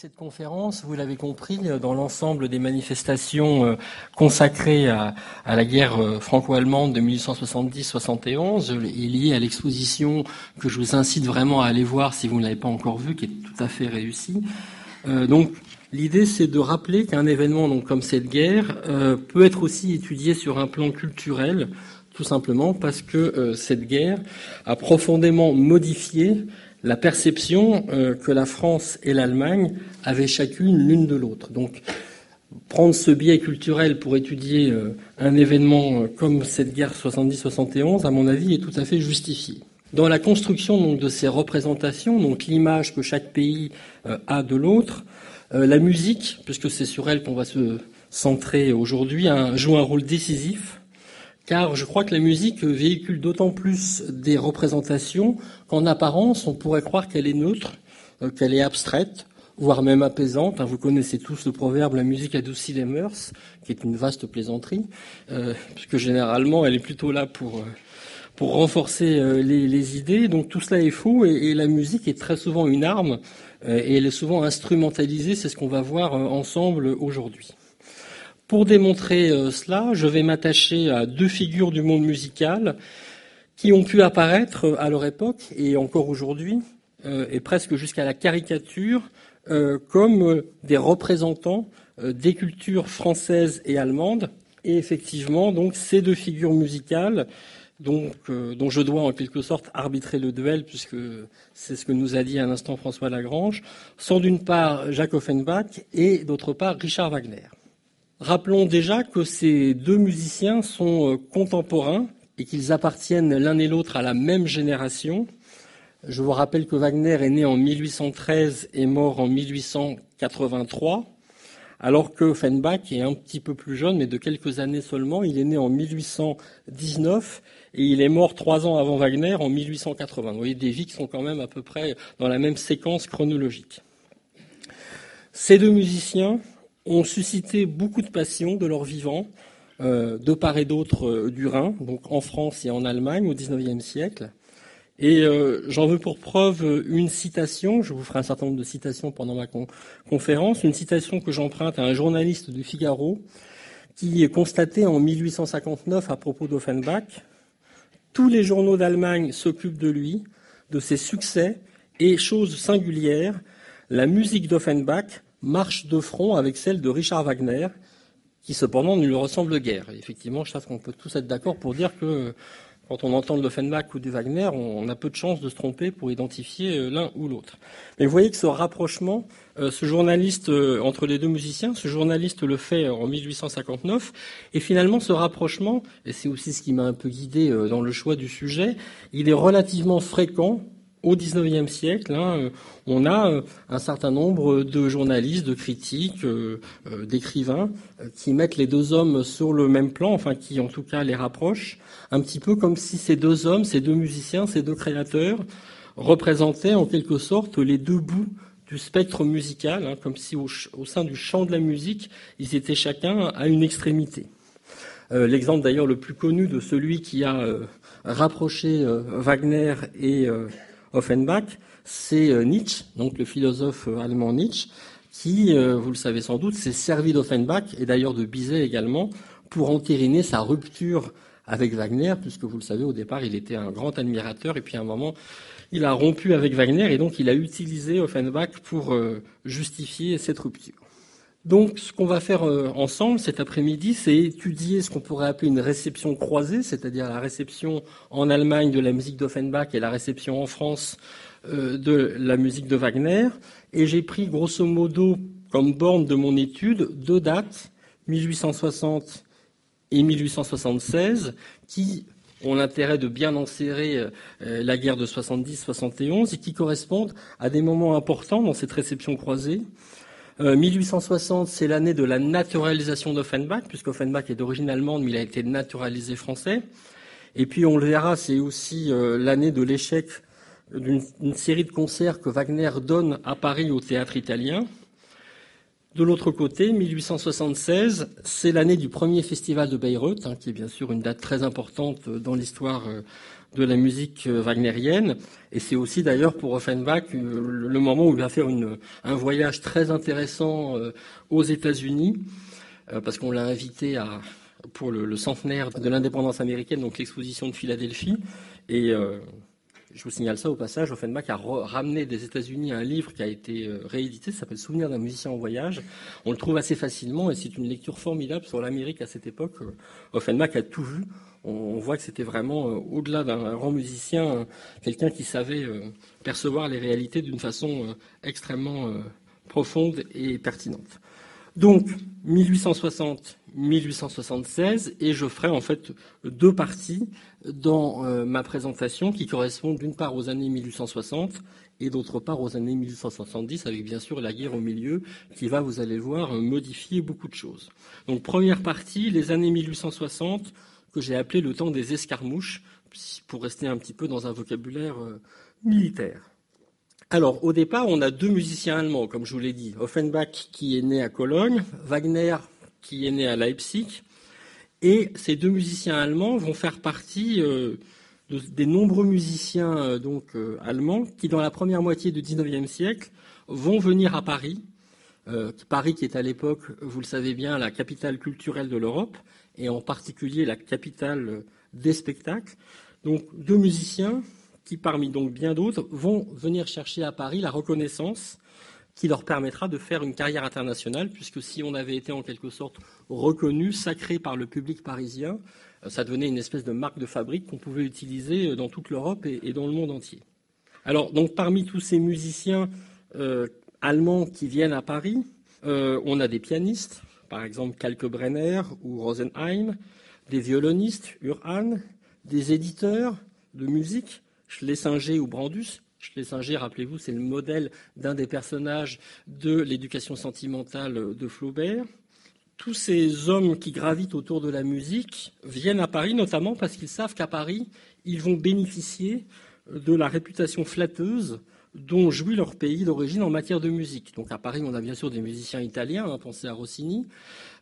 cette conférence, vous l'avez compris, euh, dans l'ensemble des manifestations euh, consacrées à, la guerre euh, franco-allemande de 1870-71 est liée à l'exposition que je vous incite vraiment à aller voir si vous ne l'avez pas encore vue, qui est tout à fait réussie. donc, l'idée, c'est de rappeler qu'un événement donc, comme cette guerre peut être aussi étudié sur un plan culturel, tout simplement parce que cette guerre a profondément modifié la perception euh, que la France et l'Allemagne avaient chacune l'une de l'autre. Donc, prendre ce biais culturel pour étudier euh, un événement euh, comme cette guerre 70-71, à mon avis, est tout à fait justifié. Dans la construction donc, de ces représentations, donc l'image que chaque pays a de l'autre, la musique, puisque c'est sur elle qu'on va se centrer aujourd'hui, joue un rôle décisif car je crois que la musique véhicule d'autant plus des représentations qu'en apparence, on pourrait croire qu'elle est neutre, euh, qu'elle est abstraite, voire même apaisante. Hein, vous connaissez tous le proverbe "la musique adoucit les mœurs", qui est une vaste plaisanterie, euh, puisque généralement, elle est plutôt là pour euh, pour renforcer les, idées. Donc tout cela est faux et, la musique est très souvent une arme et elle est souvent instrumentalisée. C'est ce qu'on va voir ensemble aujourd'hui. Pour démontrer euh, cela, je vais m'attacher à deux figures du monde musical qui ont pu apparaître euh, à leur époque et encore aujourd'hui, euh, et presque jusqu'à la caricature, comme des représentants des cultures françaises et allemandes. Et effectivement, donc ces deux figures musicales, donc, dont je dois en quelque sorte arbitrer le duel, puisque c'est ce que nous a dit à instant François Lagrange, sont d'une part Jacques Offenbach et d'autre part Richard Wagner. Rappelons déjà que ces deux musiciens sont euh, contemporains et qu'ils appartiennent l'un et l'autre à la même génération. Je vous rappelle que Wagner est né en 1813 et mort en 1883, alors que Offenbach est un petit peu plus jeune, mais de quelques années seulement. Il est né en 1819 et il est mort trois ans avant Wagner en 1880. Vous voyez des vies qui sont quand même à peu près dans la même séquence chronologique. Ces deux musiciens ont suscité beaucoup de passion de leur vivant, euh, de part et d'autre euh, du Rhin, donc en France et en Allemagne au XIXe siècle. Et euh, j'en veux pour preuve une citation, je vous ferai un certain nombre de citations pendant ma conférence, une citation que j'emprunte à un journaliste du Figaro qui est constaté en 1859 à propos d'Offenbach. Tous les journaux d'Allemagne s'occupent de lui, de ses succès, et chose singulière, la musique d'Offenbach marche de front avec celle de Richard Wagner, qui cependant ne lui ressemble guère. effectivement, je pense qu'on peut tous être d'accord pour dire que quand on entend de l'Offenbach ou du Wagner, on a peu de chances de se tromper pour identifier euh, l'un ou l'autre. Mais vous voyez que ce rapprochement, euh, ce journaliste euh, entre les deux musiciens, ce journaliste le fait en 1859, et finalement ce rapprochement, et c'est aussi ce qui m'a un peu guidé dans le choix du sujet, il est relativement fréquent au XIXe siècle, hein, euh, on a euh, un certain nombre de journalistes, de critiques, euh, d'écrivains qui mettent les deux hommes sur le même plan, enfin qui en tout cas les rapprochent, un petit peu comme si ces deux hommes, ces deux musiciens, ces deux créateurs représentaient en quelque sorte les deux bouts du spectre musical, hein, comme si au, sein du champ de la musique, ils étaient chacun à une extrémité. L'exemple d'ailleurs le plus connu de celui qui a rapproché Wagner et Offenbach, c'est euh, Nietzsche, donc le philosophe euh, allemand Nietzsche, qui, euh, vous le savez sans doute, s'est servi d'Offenbach et d'ailleurs de Bizet également pour entériner sa rupture avec Wagner, puisque vous le savez, au départ, il était un grand admirateur et puis à un moment, il a rompu avec Wagner et donc il a utilisé Offenbach pour justifier cette rupture. Donc, ce qu'on va faire ensemble cet après-midi, c'est étudier ce qu'on pourrait appeler une réception croisée, c'est-à-dire la réception en Allemagne de la musique d'Offenbach et la réception en France euh, de la musique de Wagner. Et j'ai pris grosso modo comme borne de mon étude deux dates, 1860 et 1876, qui ont l'intérêt de bien enserrer euh, la guerre de 70-71 et qui correspondent à des moments importants dans cette réception croisée. 1860, euh, c'est l'année de la naturalisation d'Offenbach, puisqu'Offenbach est d'origine allemande, mais il a été naturalisé français. Et puis, on le verra, c'est aussi euh, l'année de l'échec d'une série de concerts que Wagner donne à Paris au théâtre italien. De l'autre côté, 1876, c'est l'année du premier festival de Bayreuth, hein, qui est bien sûr une date très importante dans l'histoire de la musique wagnérienne. Et c'est aussi d'ailleurs pour Offenbach le moment où il va faire un voyage très intéressant aux États-Unis, parce qu'on l'a invité à, pour le, centenaire de l'indépendance américaine, donc l'exposition de Philadelphie. Et je vous signale ça au passage, Offenbach a ramené des États-Unis un livre qui a été euh, réédité, ça s'appelle Souvenir d'un musicien en voyage. On le trouve assez facilement et c'est une lecture formidable sur l'Amérique à cette époque. Euh, Offenbach a tout vu. On voit que c'était vraiment, euh, au-delà d'un grand musicien, quelqu'un qui savait percevoir les réalités d'une façon extrêmement profonde et pertinente. Donc, 1860-1876, et je ferai en fait deux parties dans euh, ma présentation qui correspondent d'une part aux années 1860 et d'autre part aux années 1870, avec bien sûr la guerre au milieu, qui va, vous allez le voir, modifier beaucoup de choses. Donc, première partie, les années 1860, que j'ai appelé le temps des escarmouches, pour rester un petit peu dans un vocabulaire euh, militaire. Alors, au départ, on a deux musiciens allemands, comme je vous l'ai dit. Offenbach, qui est né à Cologne, Wagner, qui est né à Leipzig. Et ces deux musiciens allemands vont faire partie euh, des nombreux musiciens euh, donc, euh, allemands qui, dans la première moitié du XIXe siècle, vont venir à Paris. Paris qui est à l'époque, vous le savez bien, la capitale culturelle de l'Europe, et en particulier la capitale des spectacles. Donc, deux musiciens qui, parmi donc bien d'autres, vont venir chercher à Paris la reconnaissance qui leur permettra de faire une carrière internationale, puisque si on avait été en quelque sorte reconnu, sacré par le public parisien, euh, ça devenait une espèce de marque de fabrique qu'on pouvait utiliser euh, dans toute l'Europe et, dans le monde entier. Alors, donc, parmi tous ces musiciens euh, allemands qui viennent à Paris, on a des pianistes, par exemple Kalkbrenner ou Rosenheim, des violonistes, Urhan, des éditeurs de musique, Schlesinger ou Brandus. Schlesinger, rappelez-vous, c'est le modèle d'un des personnages de l'éducation sentimentale de Flaubert. Tous ces hommes qui gravitent autour de la musique viennent à Paris notamment parce qu'ils savent qu'à Paris, ils vont bénéficier de la réputation flatteuse dont jouit leur pays d'origine en matière de musique. Donc à Paris, on a bien sûr des musiciens italiens, hein, pensez à Rossini,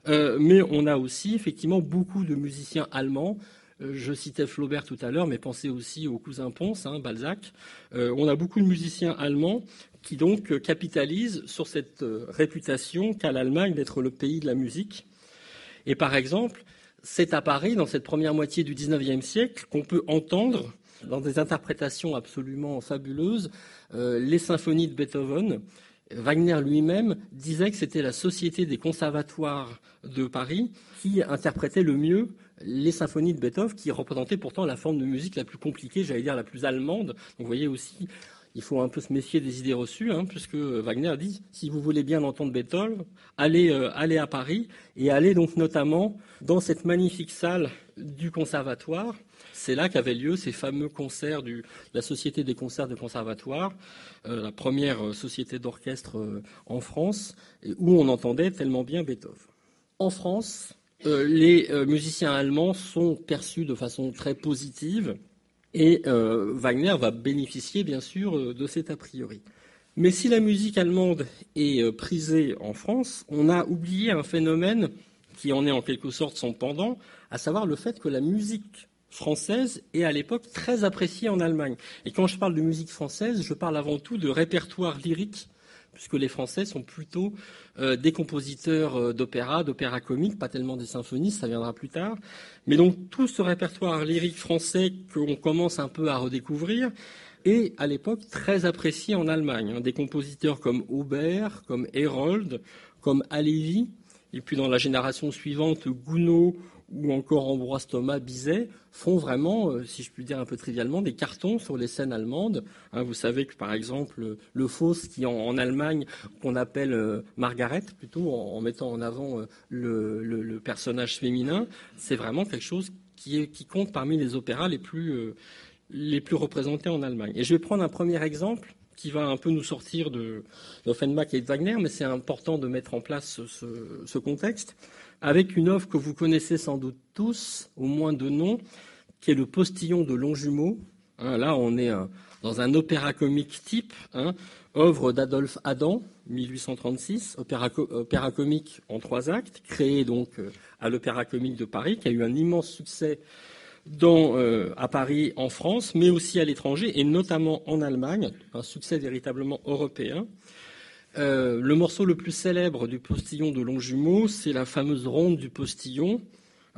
euh, mais on a aussi effectivement beaucoup de musiciens allemands je citais Flaubert tout à l'heure, mais pensez aussi au cousin Ponce, hein, Balzac. Euh, on a beaucoup de musiciens allemands qui donc capitalisent sur cette euh, réputation qu'a l'Allemagne d'être le pays de la musique. Et par exemple, c'est à Paris, dans cette première moitié du XIXe siècle, qu'on peut entendre, dans des interprétations absolument fabuleuses, les symphonies de Beethoven. Wagner lui-même disait que c'était la Société des conservatoires de Paris qui interprétait le mieux les symphonies de Beethoven, qui représentaient pourtant la forme de musique la plus compliquée, j'allais dire la plus allemande. Donc vous voyez aussi, il faut un peu se méfier des idées reçues, hein, puisque Wagner dit si vous voulez bien entendre Beethoven, allez, euh, allez à Paris et allez donc notamment dans cette magnifique salle du conservatoire. C'est là qu'avaient lieu ces fameux concerts de la Société des concerts de conservatoire, euh, la première euh, société d'orchestre en France, où on entendait tellement bien Beethoven. En France, euh, les euh, musiciens allemands sont perçus de façon très positive et euh, Wagner va bénéficier bien sûr de cet a priori. Mais si la musique allemande est prisée en France, on a oublié un phénomène qui en est en quelque sorte son pendant, à savoir le fait que la musique française est à l'époque très appréciée en Allemagne. Et quand je parle de musique française, je parle avant tout de répertoire lyrique puisque les Français sont plutôt euh, des compositeurs euh, d'opéra, d'opéra comique, pas tellement des symphonies, ça viendra plus tard. Mais donc tout ce répertoire lyrique français qu'on commence un peu à redécouvrir est à l'époque très apprécié en Allemagne. Hein. Des compositeurs comme Aubert, comme Herold, comme Halévy, et puis dans la génération suivante, Gounod ou encore Ambroise Thomas Bizet font vraiment, euh, si je puis dire un peu trivialement, des cartons sur les scènes allemandes. Hein, vous savez que par exemple le Fausse, qui en, Allemagne qu'on appelle euh, Margaret plutôt en, mettant en avant euh, le, personnage féminin, c'est vraiment quelque chose qui, compte parmi les opéras les plus, les plus représentés en Allemagne. Et je vais prendre un premier exemple qui va un peu nous sortir de d'Offenbach et de Wagner, mais c'est important de mettre en place ce, ce contexte avec une œuvre que vous connaissez sans doute tous, au moins de nom, qui est le postillon de Longjumeau. Hein, là, on est euh, dans un opéra comique type, hein, œuvre d'Adolphe Adam, 1836, opéra, comique en trois actes, créé donc euh, à l'Opéra comique de Paris, qui a eu un immense succès dans, à Paris, en France, mais aussi à l'étranger, et notamment en Allemagne, un succès véritablement européen. Le morceau le plus célèbre du postillon de Longjumeau, c'est la fameuse ronde du postillon.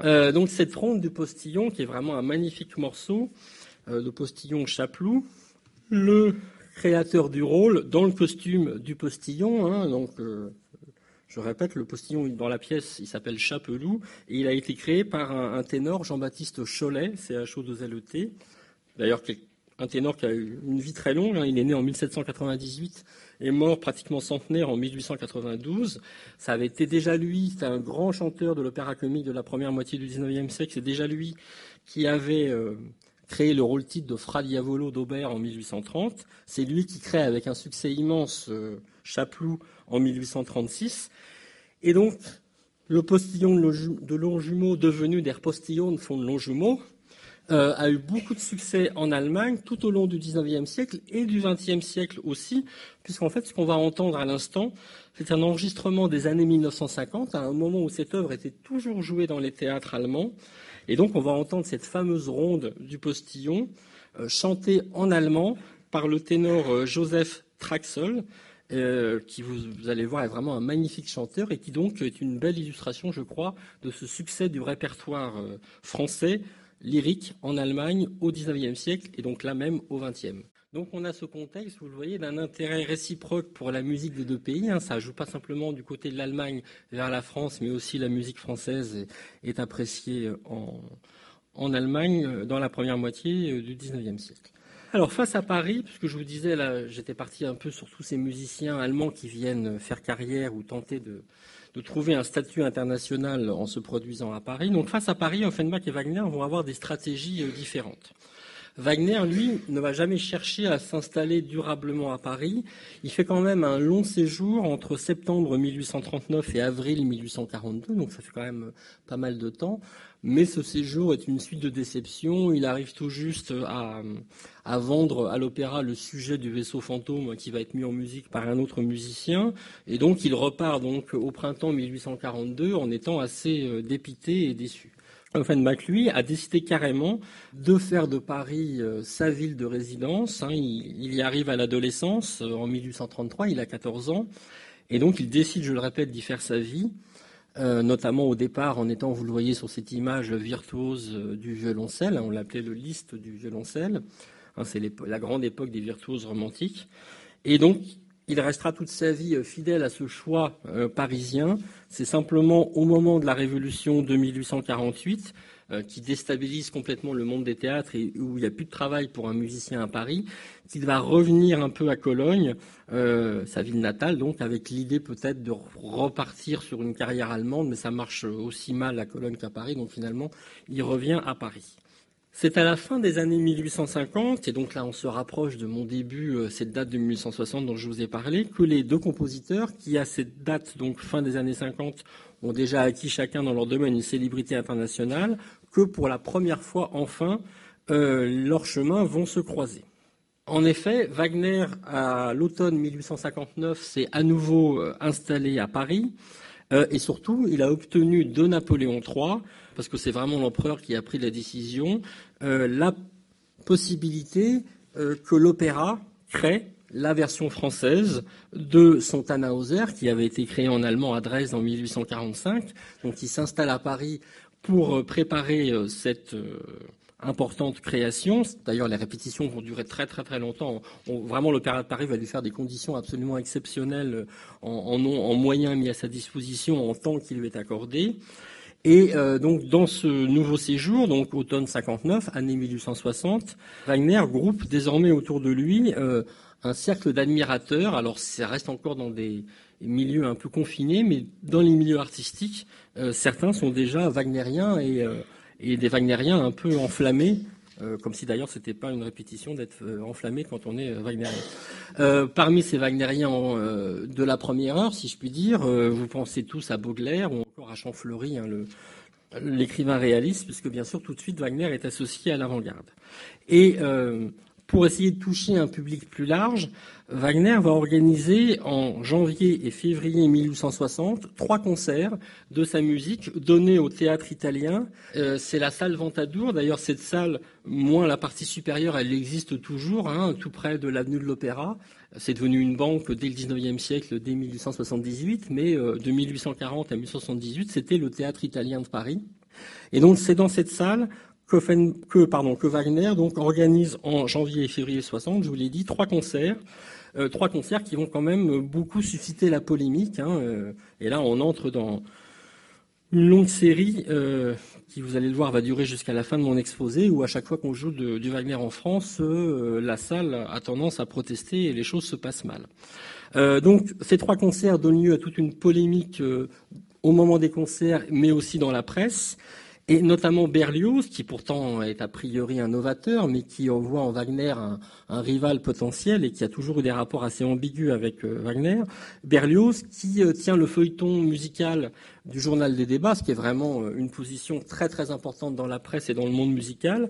donc cette ronde du postillon, qui est vraiment un magnifique morceau de postillon Chaplou, le créateur du rôle dans le costume du postillon. Hein, donc, euh, je répète, le postillon dans la pièce, il s'appelle Chapelou et il a été créé par un, ténor, Jean-Baptiste Cholet, C-H-O-2-L-E-T. D'ailleurs, un ténor qui a eu une vie très longue. Hein, il est né en 1798 et mort pratiquement centenaire en 1892. Ça avait été déjà lui, c'est un grand chanteur de l'opéra comique de la première moitié du XIXe siècle. C'est déjà lui qui avait euh, créé le rôle-titre de Fra Diavolo d'Aubert en 1830. C'est lui qui crée avec un succès immense euh, Chaplou en 1836. Et donc, le postillon de Longjumeau, devenu der Postillon de Longjumeau, euh, a eu beaucoup de succès en Allemagne tout au long du XIXe siècle et du XXe siècle aussi, puisqu'en fait, ce qu'on va entendre à l'instant, c'est un enregistrement des années 1950, à un moment où cette œuvre était toujours jouée dans les théâtres allemands. Et donc, on va entendre cette fameuse ronde du postillon euh, chantée en allemand par le ténor euh, Joseph Traxel, euh, qui vous, allez voir est vraiment un magnifique chanteur et qui donc est une belle illustration, je crois, de ce succès du répertoire français lyrique en Allemagne au XIXe siècle et donc là même au XXe. Donc on a ce contexte, vous le voyez, d'un intérêt réciproque pour la musique des deux pays. Hein. Ça ne joue pas simplement du côté de l'Allemagne vers la France, mais aussi la musique française est, appréciée en, en, Allemagne euh, dans la première moitié euh, du XIXe siècle. Alors face à Paris, puisque je vous disais, là, j'étais parti un peu sur tous ces musiciens allemands qui viennent faire carrière ou tenter de, de trouver un statut international en se produisant à Paris. Donc face à Paris, Offenbach et Wagner vont avoir des stratégies euh, différentes. Wagner, lui, ne va jamais chercher à s'installer durablement à Paris. Il fait quand même un long séjour entre septembre 1839 et avril 1842, donc ça fait quand même pas mal de temps. Mais ce séjour est une suite de déceptions. Il arrive tout juste à, vendre à l'opéra le sujet du vaisseau fantôme qui va être mis en musique par un autre musicien. Et donc il repart donc au printemps 1842 en étant assez euh, dépité et déçu. Offenbach, lui, a décidé carrément de faire de Paris euh, sa ville de résidence. Hein. il, y arrive à l'adolescence, euh, en 1833, il a 14 ans, et donc il décide, je le répète, d'y faire sa vie, euh, notamment au départ en étant, vous le voyez sur cette image, virtuose du violoncelle, on l'appelait le liste du violoncelle, hein, c'est la grande époque des virtuoses romantiques, et donc il restera toute sa vie euh, fidèle à ce choix euh, parisien. C'est simplement au moment de la Révolution de 1848, euh, qui déstabilise complètement le monde des théâtres et où il n'y a plus de travail pour un musicien à Paris, qu'il va revenir un peu à Cologne, sa ville natale, donc avec l'idée peut-être de repartir sur une carrière allemande, mais ça marche aussi mal à Cologne qu'à Paris, donc finalement il revient à Paris. C'est à la fin des années 1850, et donc là on se rapproche de mon début, euh, cette date de 1860 dont je vous ai parlé, que les deux compositeurs, qui à cette date, donc fin des années 50, ont déjà acquis chacun dans leur domaine une célébrité internationale, que pour la première fois enfin, euh, leurs chemins vont se croiser. En effet, Wagner, à l'automne 1859, s'est à nouveau euh, installé à Paris, et surtout, il a obtenu de Napoléon III parce que c'est vraiment l'empereur qui a pris la décision, euh, la possibilité euh, que l'opéra crée la version française de son Tannhauser, qui avait été créé en allemand à Dresde en 1845. Donc il s'installe à Paris pour euh, préparer cette importante création. D'ailleurs, les répétitions vont durer très très très longtemps. vraiment, l'Opéra de Paris va lui faire des conditions absolument exceptionnelles en, en, en moyens mis à sa disposition, en temps qui lui est accordé. Et euh, donc dans ce nouveau séjour, donc automne 59, année 1860, Wagner groupe désormais autour de lui euh, un cercle d'admirateurs. Alors ça reste encore dans des milieux un peu confinés, mais dans les milieux artistiques, euh, certains sont déjà wagnériens et, et, des wagnériens un peu enflammés. comme si d'ailleurs c'était pas une répétition d'être enflammé quand on est wagnérien. Parmi ces wagnériens de la première heure, si je puis dire, vous pensez tous à Baudelaire ou à Champfleury, hein, l'écrivain réaliste, puisque bien sûr tout de suite Wagner est associé à l'avant-garde. Euh, Pour essayer de toucher un public plus large, Wagner va organiser en janvier et février 1860 trois concerts de sa musique donnés au théâtre italien. Euh, c'est la salle Ventadour. D'ailleurs, cette salle, moins la partie supérieure, elle existe toujours, hein, tout près de l'avenue de l'Opéra. C'est devenu une banque dès le 19e siècle, dès 1878, mais euh, de 1840 à 1878, c'était le théâtre italien de Paris. Et donc, c'est dans cette salle que, Wagner donc, organise en janvier et février 60, je vous l'ai dit, trois concerts euh, trois concerts qui vont quand même beaucoup susciter la polémique. Hein, euh, et là, on entre dans une longue série euh, qui, vous allez le voir, va durer jusqu'à la fin de mon exposé, où à chaque fois qu'on joue du Wagner en France, la salle a tendance à protester et les choses se passent mal. donc, ces trois concerts donnent lieu à toute une polémique au moment des concerts, mais aussi dans la presse et notamment Berlioz, qui pourtant est a priori un novateur, mais qui voit en Wagner un, rival potentiel et qui a toujours eu des rapports assez ambigus avec euh, Wagner. Berlioz, qui euh, tient le feuilleton musical du journal des débats, ce qui est vraiment euh, une position très très importante dans la presse et dans le monde musical,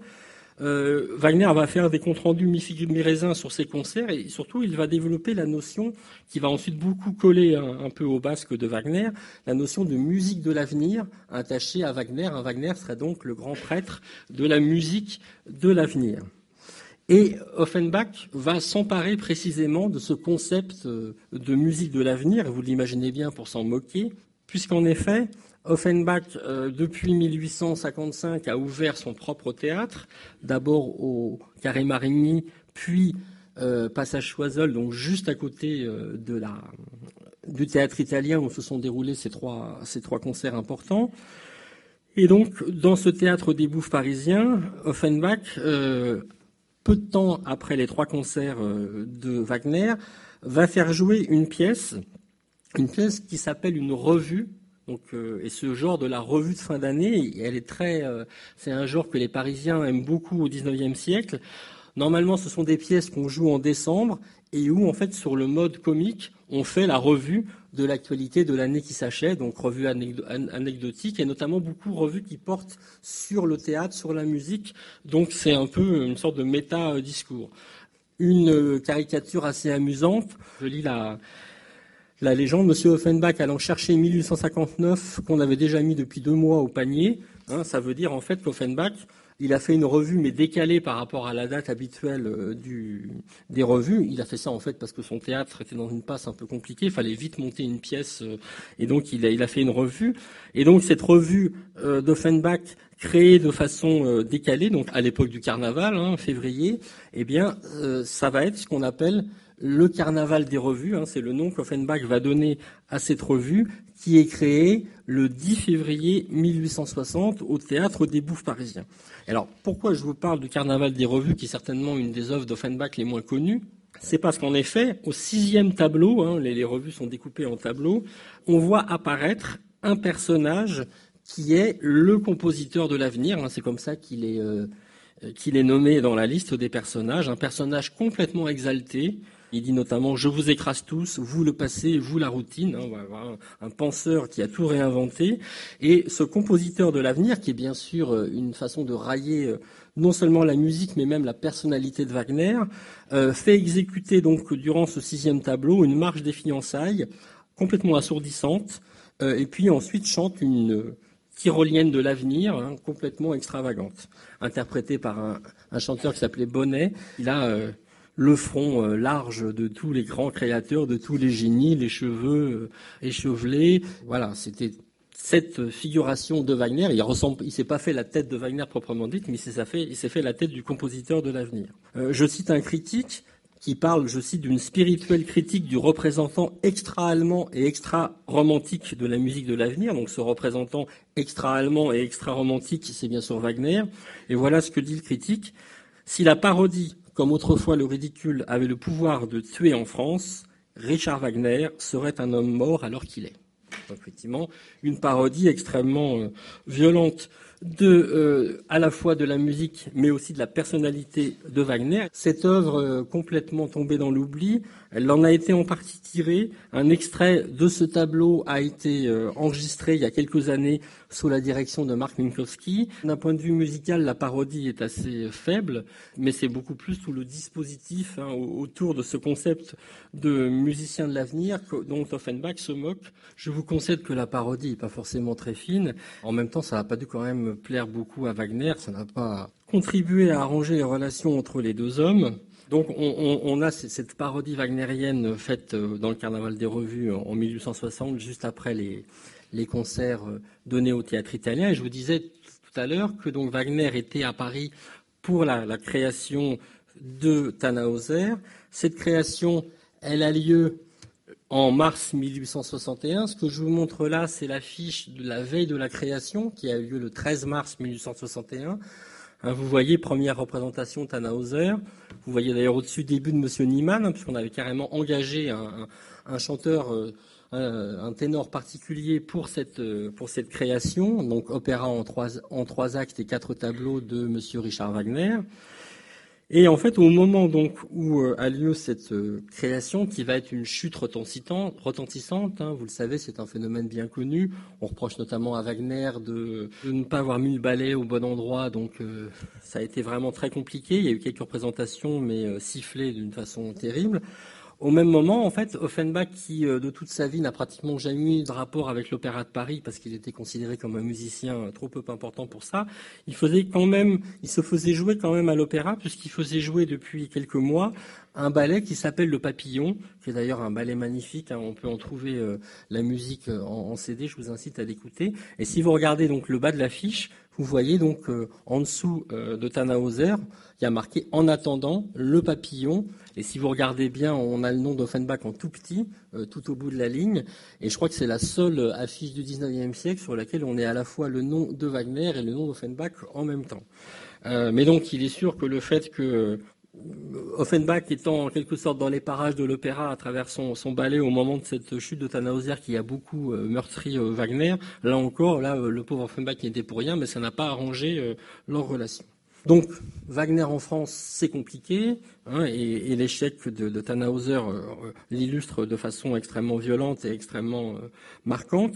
euh, Wagner va faire des comptes rendus mi-raisin sur ses concerts et surtout il va développer la notion qui va ensuite beaucoup coller un, peu au basque de Wagner, la notion de musique de l'avenir attachée à Wagner. Un Wagner serait donc le grand prêtre de la musique de l'avenir. Et Offenbach va s'emparer précisément de ce concept euh, de musique de l'avenir, vous l'imaginez bien pour s'en moquer, puisqu'en effet, Offenbach, euh, depuis 1855, a ouvert son propre théâtre, d'abord au Carré Marigny, puis euh, Passage Choiseul, donc juste à côté euh, de la, du théâtre italien où se sont déroulés ces trois, ces trois concerts importants. Et donc, dans ce théâtre des bouffes parisiens, Offenbach, peu de temps après les trois concerts de Wagner, va faire jouer une pièce, une pièce qui s'appelle une revue donc, euh, et ce genre de la revue de fin d'année, elle est très, euh, c'est un genre que les Parisiens aiment beaucoup au XIXe siècle. Normalement, ce sont des pièces qu'on joue en décembre et où, en fait, sur le mode comique, on fait la revue de l'actualité de l'année qui s'achève, donc revue anecdotique, et notamment beaucoup revues qui portent sur le théâtre, sur la musique. Donc, c'est un peu une sorte de méta-discours. Une euh, caricature assez amusante. Je lis la, la légende, Monsieur Offenbach allant chercher 1859 qu'on avait déjà mis depuis deux mois au panier, hein, ça veut dire en fait qu'Offenbach, il a fait une revue mais décalée par rapport à la date habituelle euh, des revues. Il a fait ça en fait parce que son théâtre était dans une passe un peu compliquée, il fallait vite monter une pièce euh, et donc il a, fait une revue. Et donc cette revue euh, d'Offenbach créée de façon décalée, donc à l'époque du carnaval, hein, février, eh bien ça va être ce qu'on appelle le Carnaval des revues, hein, c'est le nom qu'Offenbach va donner à cette revue, qui est créée le 10 février 1860 au théâtre des Bouffes parisiens. Alors, pourquoi je vous parle du Carnaval des revues, qui est certainement une des œuvres d'Offenbach les moins connues? C'est parce qu'en effet, au sixième tableau, hein, les, revues sont découpées en tableaux, on voit apparaître un personnage qui est le compositeur de l'avenir. Hein, c'est comme ça euh, qu'il est nommé dans la liste des personnages, un personnage complètement exalté, il dit notamment Je vous écrase tous, vous le passé, vous la routine. Hein, un penseur qui a tout réinventé. Et ce compositeur de l'avenir, qui est bien sûr euh, une façon de railler euh, non seulement la musique, mais même la personnalité de Wagner, euh, fait exécuter donc durant ce sixième tableau une marche des fiançailles complètement assourdissante, et puis ensuite chante une tyrolienne de l'avenir, hein, complètement extravagante, interprétée par un, chanteur qui s'appelait Bonnet. Il a le front euh, large de tous les grands créateurs, de tous les génies, les cheveux euh, échevelés. Voilà, c'était cette figuration de Wagner. Il ressemble, il s'est pas fait la tête de Wagner proprement dite, mais il s'est fait, il s'est fait la tête du compositeur de l'avenir. Euh, je cite un critique qui parle, je cite, d'une spirituelle critique du représentant extra-allemand et extra-romantique de la musique de l'avenir. Donc ce représentant extra-allemand et extra-romantique, c'est bien sûr Wagner. Et voilà ce que dit le critique. Si la parodie comme autrefois le ridicule avait le pouvoir de tuer en France, Richard Wagner serait un homme mort alors qu'il est. effectivement, une parodie extrêmement euh, violente de, euh, à la fois de la musique, mais aussi de la personnalité de Wagner. Cette œuvre euh, complètement tombée dans l'oubli, elle en a été en partie tirée. Un extrait de ce tableau a été euh, enregistré il y a quelques années sous la direction de Mark Minkowski. D'un point de vue musical, la parodie est assez faible, mais c'est beaucoup plus tout le dispositif hein, autour de ce concept de musicien de l'avenir dont Offenbach se moque. Je vous concède que la parodie n'est pas forcément très fine. En même temps, ça n'a pas dû quand même plaire beaucoup à Wagner. Ça n'a pas contribué à arranger les relations entre les deux hommes. Donc on, a cette parodie wagnérienne faite euh, dans le Carnaval des revues en 1860, juste après les, les concerts euh, donnés au théâtre italien. Et je vous disais tout à l'heure que donc Wagner était à Paris pour la, création de Tannhauser. Cette création, elle a lieu en mars 1861. Ce que je vous montre là, c'est l'affiche de la veille de la création qui a eu lieu le 13 mars 1861. Hein, vous voyez, première représentation Tannhauser. Vous voyez d'ailleurs au-dessus début de Monsieur Niemann, hein, puisqu'on avait carrément engagé un, chanteur euh, un, ténor particulier pour cette, euh, pour cette création, donc opéra en trois, en trois actes et quatre tableaux de Monsieur Richard Wagner. Et en fait, au moment donc où euh, a lieu cette euh, création, qui va être une chute retentissante, hein, vous le savez, c'est un phénomène bien connu. On reproche notamment à Wagner de, ne pas avoir mis le ballet au bon endroit, donc ça a été vraiment très compliqué. Il y a eu quelques représentations, mais sifflées d'une façon terrible. Au même moment, en fait, Offenbach, qui euh, de toute sa vie n'a pratiquement jamais eu de rapport avec l'Opéra de Paris parce qu'il était considéré comme un musicien euh, trop peu important pour ça, il faisait quand même, il se faisait jouer quand même à l'opéra puisqu'il faisait jouer depuis quelques mois un ballet qui s'appelle Le Papillon, qui est d'ailleurs un ballet magnifique. Hein, on peut en trouver euh, la musique en, CD. Je vous incite à l'écouter. Et si vous regardez donc le bas de l'affiche, vous voyez donc en dessous de Tannhauser, il y a marqué en attendant le papillon. Et si vous regardez bien, on a le nom d'Offenbach en tout petit, euh, tout au bout de la ligne. Et je crois que c'est la seule affiche du 19e siècle sur laquelle on est à la fois le nom de Wagner et le nom d'Offenbach en même temps. Euh, mais donc, il est sûr que le fait que euh, Offenbach étant en quelque sorte dans les parages de l'opéra à travers son, ballet au moment de cette chute de Tannhauser qui a beaucoup meurtri Wagner, là encore, là, le pauvre Offenbach n'y était pour rien, mais ça n'a pas arrangé leur relation. Donc Wagner en France, c'est compliqué, hein, et, l'échec de, Tannhauser euh, l'illustre de façon extrêmement violente et extrêmement euh, marquante.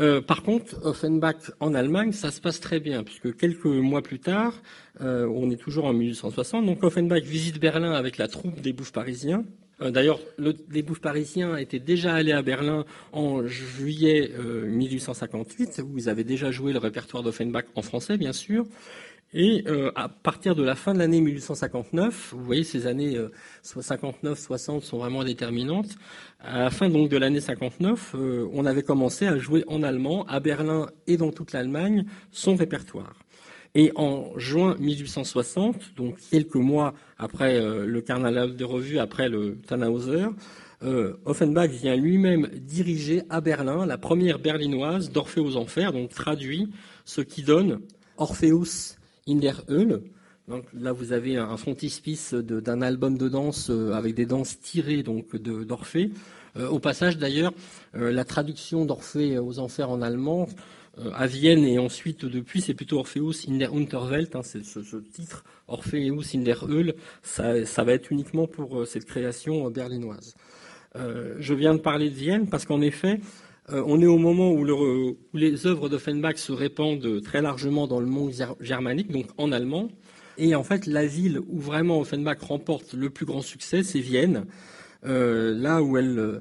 Euh, par contre, Offenbach en Allemagne, ça se passe très bien, puisque quelques mois plus tard, on est toujours en 1860, donc Offenbach visite Berlin avec la troupe des bouffes parisiens. D'ailleurs, les bouffes parisiens étaient déjà allés à Berlin en juillet 1858, où ils avaient déjà joué le répertoire d'Offenbach en français, bien sûr. Et euh, à partir de la fin de l'année 1859, vous voyez ces années 59-60 euh, sont vraiment déterminantes. À la fin donc de l'année 59, euh, on avait commencé à jouer en allemand à Berlin et dans toute l'Allemagne son répertoire. Et en juin 1860, donc quelques mois après le carnaval de revue, après le Tannhauser, Offenbach vient lui-même diriger à Berlin la première berlinoise d'Orphée aux Enfers, donc traduit, ce qui donne Orpheus in der Höhle. Donc là, vous avez un frontispice d'un album de danse euh, avec des danses tirées donc d'Orphée. Euh, au passage, d'ailleurs, euh, la traduction d'Orphée aux Enfers en allemand à Vienne et ensuite depuis, c'est plutôt Orpheus in der Unterwelt. Hein, c'est ce, titre, Orpheus in der Höhle, ça, va être uniquement pour cette création berlinoise. je viens de parler de Vienne parce qu'en effet, euh, on est au moment où, les œuvres d'Offenbach se répandent très largement dans le monde germanique, donc en allemand. Et en fait, la ville où vraiment Offenbach remporte le plus grand succès, c'est Vienne, euh, là où elle euh,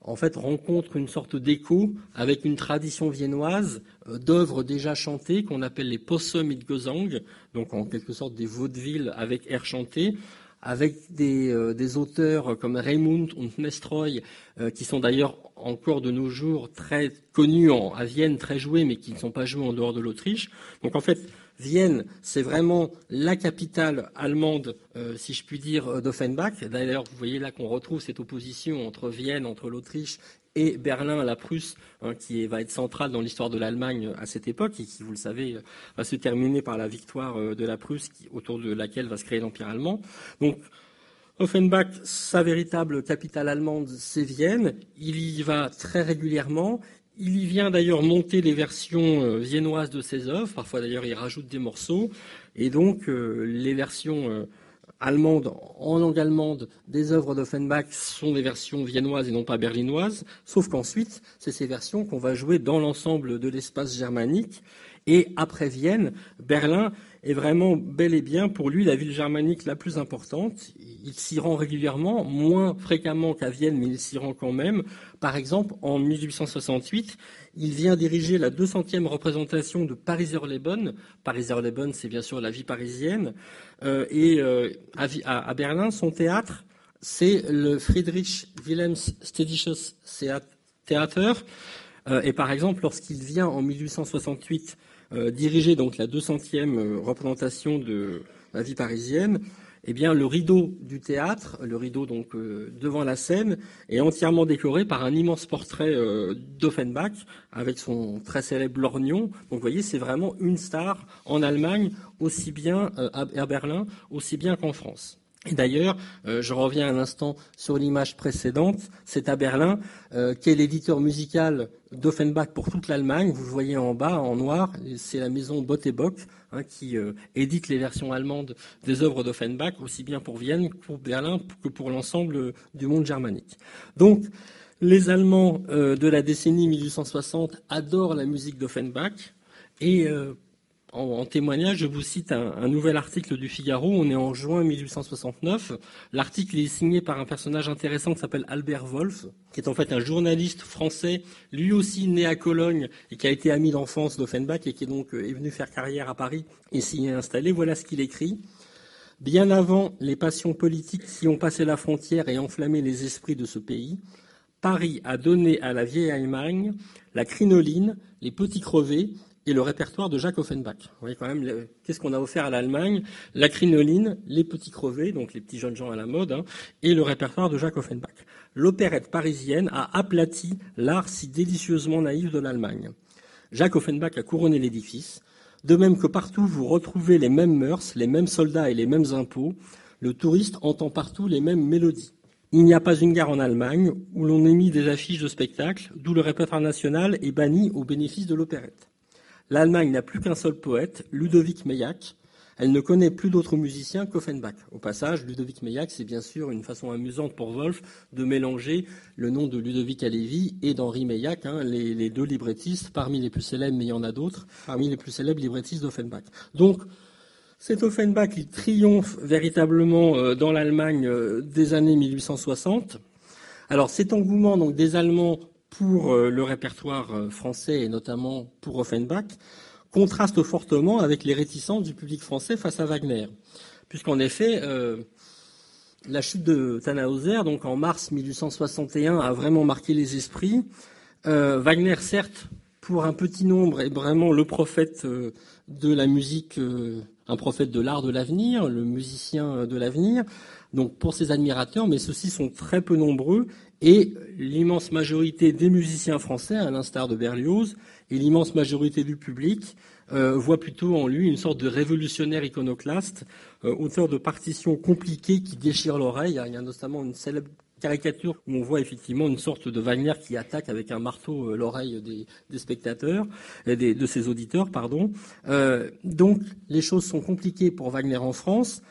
en fait rencontre une sorte d'écho avec une tradition viennoise d'œuvres déjà chantées qu'on appelle les Possum mit Gesang, donc en quelque sorte des vaudevilles avec air chanté, avec des, des, auteurs comme Raymond und Nestroy, qui sont d'ailleurs encore de nos jours très connus à Vienne, très joués, mais qui ne sont pas joués en dehors de l'Autriche. Donc en fait, Vienne, c'est vraiment la capitale allemande, euh, si je puis dire, euh, d'Offenbach. D'ailleurs, vous voyez là qu'on retrouve cette opposition entre Vienne, entre l'Autriche et Berlin, la Prusse, hein, qui va être centrale dans l'histoire de l'Allemagne à cette époque et qui, vous le savez, va se terminer par la victoire euh, de la Prusse, autour de laquelle va se créer l'Empire allemand. Donc, Offenbach, sa véritable capitale allemande, c'est Vienne. Il y va très régulièrement. Il y vient d'ailleurs monter les versions viennoises de ses œuvres. Parfois d'ailleurs, il rajoute des morceaux. Et donc, les versions allemandes, en langue allemande, des œuvres d'Offenbach sont des versions viennoises et non pas berlinoises. Sauf qu'ensuite, c'est ces versions qu'on va jouer dans l'ensemble de l'espace germanique. Et après Vienne, Berlin est vraiment bel et bien pour lui la ville germanique la plus importante. Il s'y rend régulièrement, moins fréquemment qu'à Vienne, mais il s'y rend quand même. Par exemple, en 1868, il vient diriger la 200e représentation de. Pariser Leben, c'est bien sûr la vie parisienne. Euh, et euh, à, Berlin, son théâtre, c'est le Friedrich Wilhelms Städtisches Theater. Euh, et par exemple, lorsqu'il vient en 1868 euh, diriger donc la 200e euh, représentation de la vie parisienne, eh bien, le rideau du théâtre, le rideau donc euh, devant la scène, est entièrement décoré par un immense portrait d'Offenbach avec son très célèbre lorgnon. Donc, vous voyez, c'est vraiment une star en Allemagne, aussi bien à Berlin, aussi bien qu'en France. Et d'ailleurs, euh, je reviens un instant sur l'image précédente, c'est à Berlin, euh, qui est l'éditeur musical d'Offenbach pour toute l'Allemagne. Vous le voyez en bas, en noir, c'est la maison Bott Bock hein, qui euh, édite les versions allemandes des œuvres d'Offenbach, aussi bien pour Vienne, pour Berlin, que pour l'ensemble du monde germanique. Donc, les Allemands de la décennie 1860 adorent la musique d'Offenbach et en, témoignage, je vous cite un, nouvel article du Figaro. On est en juin 1869. L'article est signé par un personnage intéressant qui s'appelle Albert Wolff, qui est en fait un journaliste français, lui aussi né à Cologne et qui a été ami d'enfance d'Offenbach et qui est donc euh, venu faire carrière à Paris et s'y est installé. Voilà ce qu'il écrit. Bien avant les passions politiques qui ont passé la frontière et enflammé les esprits de ce pays, Paris a donné à la vieille Allemagne la crinoline, les petits crevés, et le répertoire de Jacques Offenbach. Vous voyez quand même, qu'est-ce qu'on a offert à l'Allemagne? La crinoline, les petits crevés, donc les petits jeunes gens à la mode, hein, et le répertoire de Jacques Offenbach. L'opérette parisienne a aplati l'art si délicieusement naïf de l'Allemagne. Jacques Offenbach a couronné l'édifice, de même que partout vous retrouvez les mêmes mœurs, les mêmes soldats et les mêmes impôts, le touriste entend partout les mêmes mélodies. Il n'y a pas une gare en Allemagne où l'on émit des affiches de spectacle, d'où le répertoire national est banni au bénéfice de l'opérette. L'Allemagne n'a plus qu'un seul poète, Ludovic Meilhac. Elle ne connaît plus d'autres musiciens qu'Offenbach. Au passage, Ludovic Meilhac, c'est bien sûr une façon amusante pour Wolf de mélanger le nom de Ludovic Halévy et d'Henri Meilhac, hein, les, deux librettistes, parmi les plus célèbres, mais il y en a d'autres, parmi les plus célèbres librettistes d'Offenbach. Donc, cet Offenbach, il triomphe véritablement euh, dans l'Allemagne euh, des années 1860. Alors, cet engouement donc, des Allemands pour euh, le répertoire euh, français et notamment pour Offenbach contraste fortement avec les réticences du public français face à Wagner. Puisqu'en effet, euh, la chute de Tannhauser, donc en mars 1861, a vraiment marqué les esprits. Wagner, certes, pour un petit nombre, est vraiment le prophète de la musique, un prophète de l'art de l'avenir, le musicien de l'avenir, donc pour ses admirateurs, mais ceux-ci sont très peu nombreux et l'immense majorité des musiciens français, à l'instar de Berlioz, et l'immense majorité du public euh, voient plutôt en lui une sorte de révolutionnaire iconoclaste, euh, auteur de partitions compliquées qui déchirent l'oreille. Il y a notamment une célèbre caricature où on voit effectivement une sorte de Wagner qui attaque avec un marteau euh, l'oreille des, spectateurs, des, de ses auditeurs, pardon. donc les choses sont compliquées pour Wagner en France.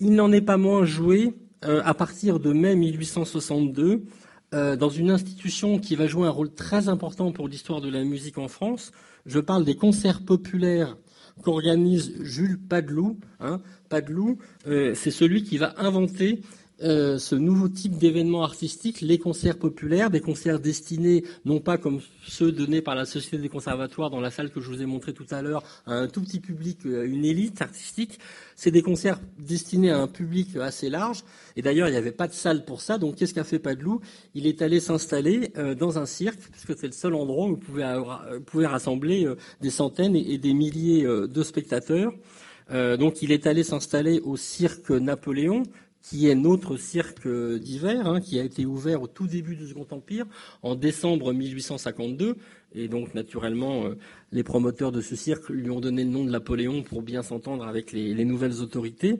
Il n'en est pas moins joué euh, à partir de mai 1862 euh, dans une institution qui va jouer un rôle très important pour l'histoire de la musique en France. Je parle des concerts populaires qu'organise Jules Padelou. Hein. Euh, c'est celui qui va inventer euh, ce nouveau type d'événement artistique, les concerts populaires, des concerts destinés non pas comme ceux donnés par la Société des conservatoires dans la salle que je vous ai montré tout à l'heure à un tout petit public, euh, une élite artistique, c'est des concerts destinés à un public assez large. Et d'ailleurs, il n'y avait pas de salle pour ça. Donc, qu'est-ce qu'a fait Padelou? Il est allé s'installer euh, dans un cirque, puisque c'est le seul endroit où vous pouvez, rassembler des centaines et, des milliers de spectateurs. donc, il est allé s'installer au cirque Napoléon, qui est notre cirque d'hiver, hein, qui a été ouvert au tout début du Second Empire, en décembre 1852. Et donc, naturellement, euh, les promoteurs de ce cirque lui ont donné le nom de Napoléon pour bien s'entendre avec les, les, nouvelles autorités.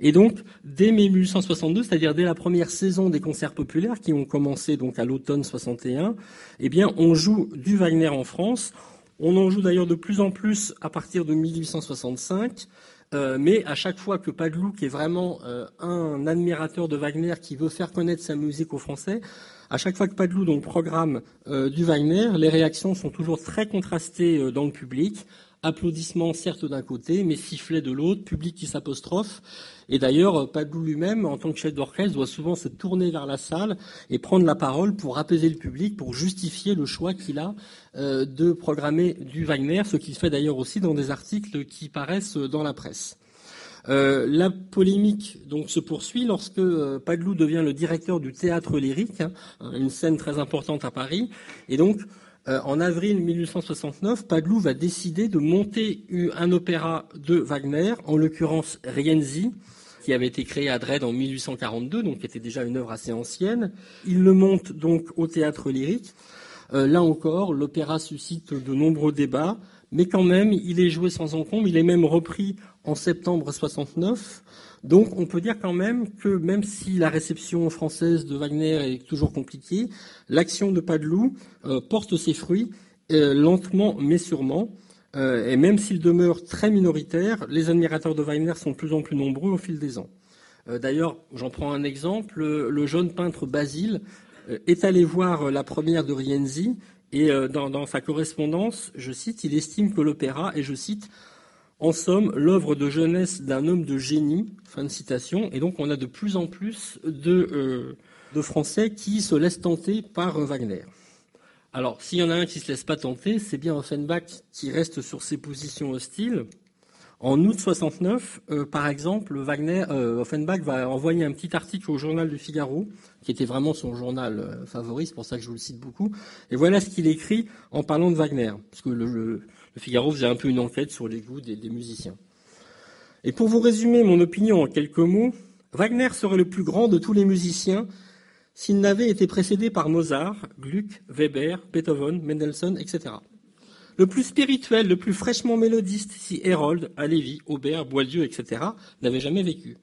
Et donc, dès 1862, c'est-à-dire dès la première saison des concerts populaires qui ont commencé donc à l'automne 61, eh bien, on joue du Wagner en France. On en joue d'ailleurs de plus en plus à partir de 1865. Euh, mais à chaque fois que Paglou, qui est vraiment euh, un admirateur de Wagner, qui veut faire connaître sa musique aux Français, à chaque fois que Paglou donc programme euh, du Wagner, les réactions sont toujours très contrastées dans le public. Applaudissements certes d'un côté, mais sifflets de l'autre, public qui s'apostrophe. Et d'ailleurs, Paglou lui-même, en tant que chef d'orchestre, doit souvent se tourner vers la salle et prendre la parole pour apaiser le public, pour justifier le choix qu'il a euh, de programmer du Wagner, ce qu'il fait d'ailleurs aussi dans des articles qui paraissent dans la presse. Euh, la polémique donc se poursuit lorsque euh, Paglou devient le directeur du théâtre lyrique, hein, une scène très importante à Paris, et donc en avril 1869, Paglou va décider de monter un opéra de Wagner, en l'occurrence Rienzi, qui avait été créé à Dresde en 1842, donc qui était déjà une œuvre assez ancienne. Il le monte donc au théâtre lyrique. Euh, là encore, l'opéra suscite de nombreux débats, mais quand même, il est joué sans encombre. Il est même repris en septembre 69. Donc on peut dire quand même que même si la réception française de Wagner est toujours compliquée, l'action de Padelou euh, porte ses fruits euh, lentement mais sûrement. Euh, et même s'il demeure très minoritaire, les admirateurs de Wagner sont de plus en plus nombreux au fil des ans. D'ailleurs, j'en prends un exemple, le jeune peintre Basile est allé voir la première de Rienzi et dans, dans sa correspondance, je cite, il estime que l'opéra, et je cite, en somme, l'œuvre de jeunesse d'un homme de génie, fin de citation, et donc on a de plus en plus de, euh, Français qui se laissent tenter par euh, Wagner. Alors, s'il y en a un qui se laisse pas tenter, c'est bien Offenbach qui reste sur ses positions hostiles. En août 69, euh, par exemple, Wagner, Offenbach va envoyer un petit article au journal du Figaro, qui était vraiment son journal favori, c'est pour ça que je vous le cite beaucoup. Et voilà ce qu'il écrit en parlant de Wagner, parce que le Figaro faisait un peu une enquête sur les goûts des, musiciens. Et pour vous résumer mon opinion en quelques mots, Wagner serait le plus grand de tous les musiciens s'il n'avait été précédé par Mozart, Gluck, Weber, Beethoven, Mendelssohn, etc. Le plus spirituel, le plus fraîchement mélodiste si Herold, Halévy, Aubert, Boieldieu, etc. n'avait jamais vécu.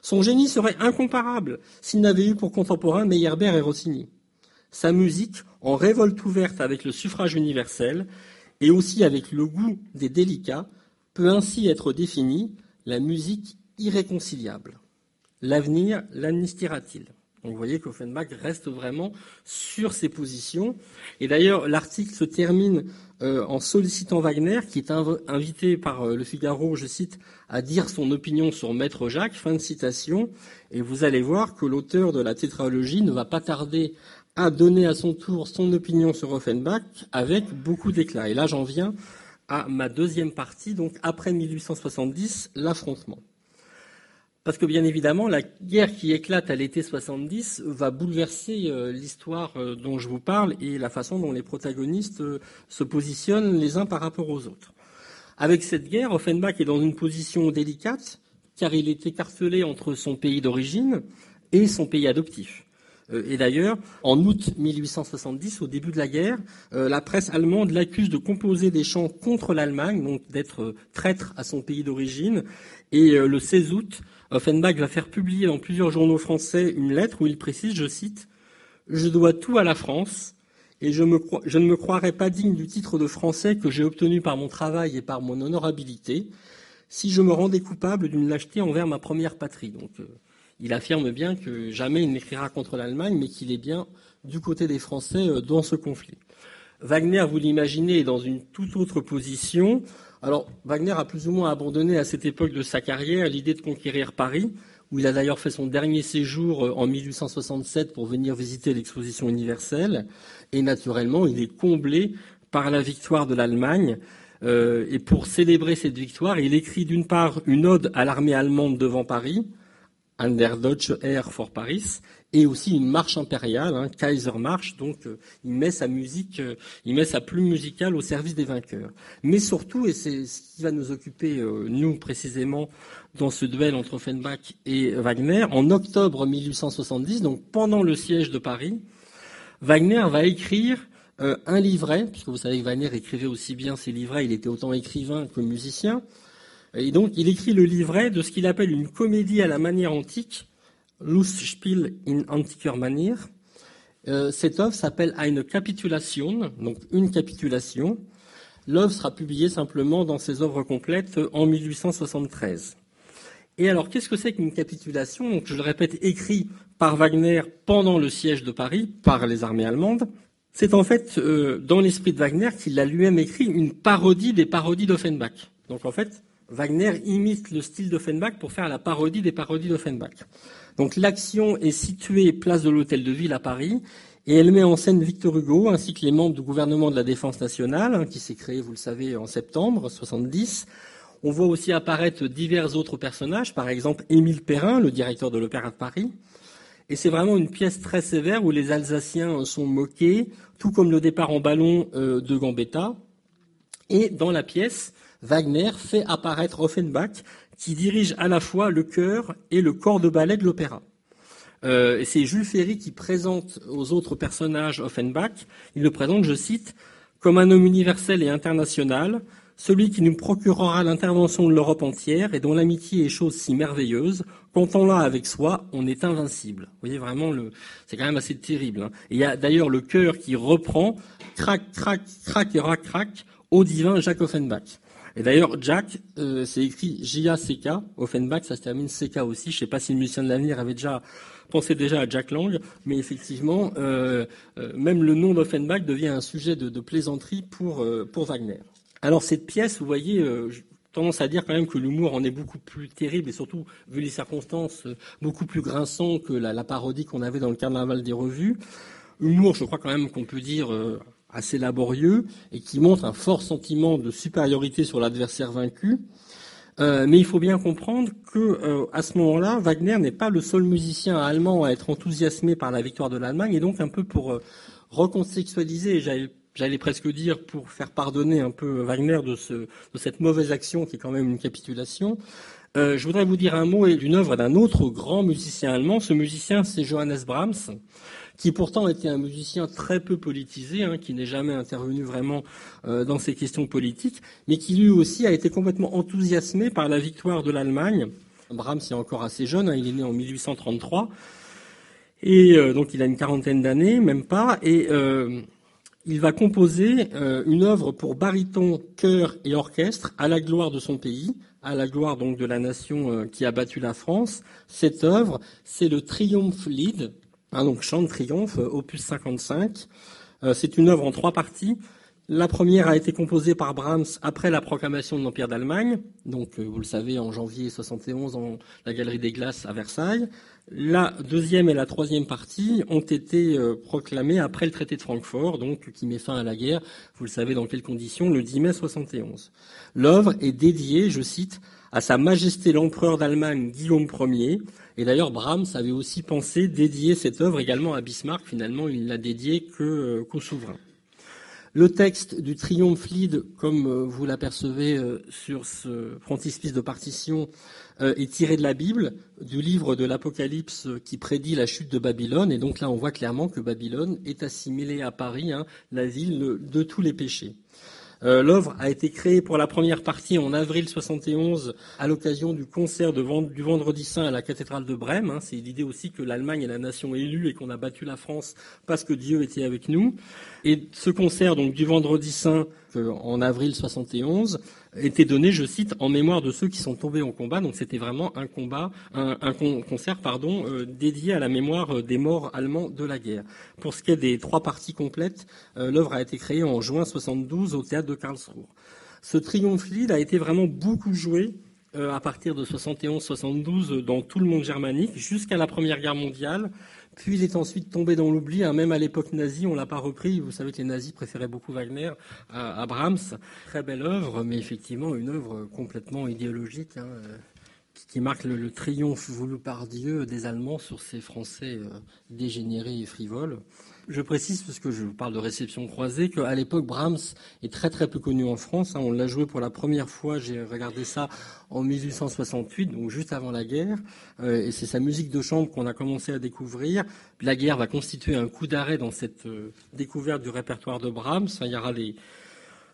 Son génie serait incomparable s'il n'avait eu pour contemporain Meyerbeer et Rossini. Sa musique, en révolte ouverte avec le suffrage universel, et aussi avec le goût des délicats, peut ainsi être définie la musique irréconciliable. L'avenir l'amnistiera-t-il Donc vous voyez qu'Offenbach reste vraiment sur ses positions. Et d'ailleurs, l'article se termine euh, en sollicitant Wagner, qui est invité par euh, le Figaro, je cite, à dire son opinion sur Maître Jacques, fin de citation. Et vous allez voir que l'auteur de la tétralogie ne va pas tarder a donné à son tour son opinion sur Offenbach avec beaucoup d'éclat. Et là, j'en viens à ma deuxième partie, donc après 1870, l'affrontement. Parce que bien évidemment, la guerre qui éclate à l'été 70 va bouleverser euh, l'histoire euh, dont je vous parle et la façon dont les protagonistes euh, se positionnent les uns par rapport aux autres. Avec cette guerre, Offenbach est dans une position délicate car il est écartelé entre son pays d'origine et son pays adoptif. Euh, et d'ailleurs, en août 1870, au début de la guerre, euh, la presse allemande l'accuse de composer des chants contre l'Allemagne, donc d'être euh, traître à son pays d'origine. Et le 16 août, Offenbach va faire publier dans plusieurs journaux français une lettre où il précise, je cite, Je dois tout à la France, et je, ne me croirais pas digne du titre de français que j'ai obtenu par mon travail et par mon honorabilité si je me rendais coupable d'une lâcheté envers ma première patrie. Il affirme bien que jamais il n'écrira contre l'Allemagne, mais qu'il est bien du côté des Français euh, dans ce conflit. Wagner, vous l'imaginez, est dans une toute autre position. Alors, Wagner a plus ou moins abandonné à cette époque de sa carrière l'idée de conquérir Paris, où il a d'ailleurs fait son dernier séjour euh, en 1867 pour venir visiter l'exposition universelle. Et naturellement, il est comblé par la victoire de l'Allemagne. Euh, et pour célébrer cette victoire, il écrit d'une part une ode à l'armée allemande devant Paris, An der Deutsche Air for Paris, et aussi une marche impériale, hein, Kaiser March. Donc, euh, il met sa musique, euh, il met sa plume musicale au service des vainqueurs. Mais surtout, et c'est ce qui va nous occuper euh, nous précisément dans ce duel entre Offenbach et Wagner, en octobre 1870, donc pendant le siège de Paris, Wagner va écrire un livret, puisque vous savez que Wagner écrivait aussi bien ses livrets, il était autant écrivain que musicien. Et donc, il écrit le livret de ce qu'il appelle une comédie à la manière antique, Lustspiel in antiker Manier. Euh, cette œuvre s'appelle Eine Capitulation, donc une capitulation. L'œuvre sera publiée simplement dans ses œuvres complètes en 1873. Et alors, qu'est-ce que c'est qu'une capitulation? Je le répète, écrit par Wagner pendant le siège de Paris par les armées allemandes. C'est en fait, euh, dans l'esprit de Wagner, qu'il a lui-même écrit une parodie des parodies d'Offenbach. Donc, en fait, Wagner imite le style d'Offenbach pour faire la parodie des parodies d'Offenbach. Donc l'action est située place de l'Hôtel de Ville à Paris et elle met en scène Victor Hugo ainsi que les membres du gouvernement de la Défense nationale hein, qui s'est créé, vous le savez, en septembre 70. On voit aussi apparaître divers autres personnages, par exemple Émile Perrin, le directeur de l'Opéra de Paris. Et c'est vraiment une pièce très sévère où les Alsaciens sont moqués, tout comme le départ en ballon euh, de Gambetta. Et dans la pièce, Wagner fait apparaître Offenbach, qui dirige à la fois le chœur et le corps de ballet de l'opéra. Euh, c'est Jules Ferry qui présente aux autres personnages Offenbach. Il le présente, je cite, comme un homme universel et international, celui qui nous procurera l'intervention de l'Europe entière et dont l'amitié est chose si merveilleuse, quand on l'a avec soi, on est invincible. Vous voyez vraiment le, c'est quand même assez terrible. Hein. il y a d'ailleurs le chœur qui reprend, crac, crac, crac et rac, crac, au divin Jacques Offenbach. Et d'ailleurs, Jack, euh, c'est écrit J-A-C-K. Offenbach, ça se termine CK aussi. Je ne sais pas si le musicien de l'avenir avait déjà pensé déjà à Jack Lang, mais effectivement, euh, euh, même le nom d'Offenbach devient un sujet de, plaisanterie pour, pour Wagner. Alors cette pièce, vous voyez, tendance à dire quand même que l'humour en est beaucoup plus terrible et surtout, vu les circonstances, beaucoup plus grinçant que la parodie qu'on avait dans le carnaval des revues. Humour, je crois quand même qu'on peut dire assez laborieux et qui montre un fort sentiment de supériorité sur l'adversaire vaincu. Euh, mais il faut bien comprendre que euh, à ce moment-là, Wagner n'est pas le seul musicien allemand à être enthousiasmé par la victoire de l'Allemagne, et donc un peu pour euh, recontextualiser, j'allais presque dire pour faire pardonner un peu Wagner de, de cette mauvaise action qui est quand même une capitulation. Je voudrais vous dire un mot d'une œuvre d'un autre grand musicien allemand. Ce musicien, c'est Johannes Brahms qui pourtant était un musicien très peu politisé, hein, qui n'est jamais intervenu vraiment euh, dans ces questions politiques, mais qui lui aussi a été complètement enthousiasmé par la victoire de l'Allemagne. Brahms est encore assez jeune, hein, il est né en 1833, et euh, donc il a une quarantaine d'années, même pas, et euh, il va composer euh, une œuvre pour baryton, chœur et orchestre à la gloire de son pays, à la gloire donc de la nation euh, qui a battu la France. Cette œuvre, c'est le Triomphe Lied, Hein, donc Chant de triomphe, opus 55. Euh, c'est une œuvre en trois parties. La première a été composée par Brahms après la proclamation de l'Empire d'Allemagne, donc euh, vous le savez en janvier 71 en la Galerie des Glaces à Versailles. La deuxième et la troisième partie ont été euh, proclamées après le traité de Francfort, donc qui met fin à la guerre. Vous le savez dans quelles conditions Le 10 mai 71. L'œuvre est dédiée, je cite, à Sa Majesté l'Empereur d'Allemagne Guillaume Ier, et d'ailleurs, Brahms avait aussi pensé dédier cette œuvre également à Bismarck. Finalement, il ne l'a dédiée euh, qu'au souverain. Le texte du Triomphe Lied, comme euh, vous l'apercevez euh, sur ce frontispice de partition, est tiré de la Bible, du livre de l'Apocalypse qui prédit la chute de Babylone. Et donc là, on voit clairement que Babylone est assimilée à Paris, hein, la ville de tous les péchés. Euh, l'œuvre a été créée pour la première partie en avril 71 à l'occasion du concert du Vendredi Saint à la cathédrale de Brême. Hein. C'est l'idée aussi que l'Allemagne est la nation élue et qu'on a battu la France parce que Dieu était avec nous. Et ce concert donc du Vendredi Saint euh, en avril 71 était donné, je cite, en mémoire de ceux qui sont tombés en combat. Donc c'était vraiment un combat, un, concert, pardon, euh, dédié à la mémoire euh, des morts allemands de la guerre. Pour ce qui est des trois parties complètes, euh, l'œuvre a été créée en juin 72 au théâtre de Karlsruhe. Ce triomphe Lied a été vraiment beaucoup joué à partir de 71-72 dans tout le monde germanique jusqu'à la Première Guerre mondiale. Puis il est ensuite tombé dans l'oubli, hein, même à l'époque nazie, on l'a pas repris. Vous savez que les nazis préféraient beaucoup Wagner à, Brahms. Très belle œuvre, mais effectivement une œuvre complètement idéologique. Hein, qui marque le, triomphe voulu par Dieu des Allemands sur ces Français dégénérés et frivoles. Je précise, parce que je vous parle de réception croisée, qu'à l'époque, Brahms est très très peu connu en France. Hein. On l'a joué pour la première fois, j'ai regardé ça en 1868, donc juste avant la guerre. Euh, et c'est sa musique de chambre qu'on a commencé à découvrir. La guerre va constituer un coup d'arrêt dans cette euh, découverte du répertoire de Brahms. il y aura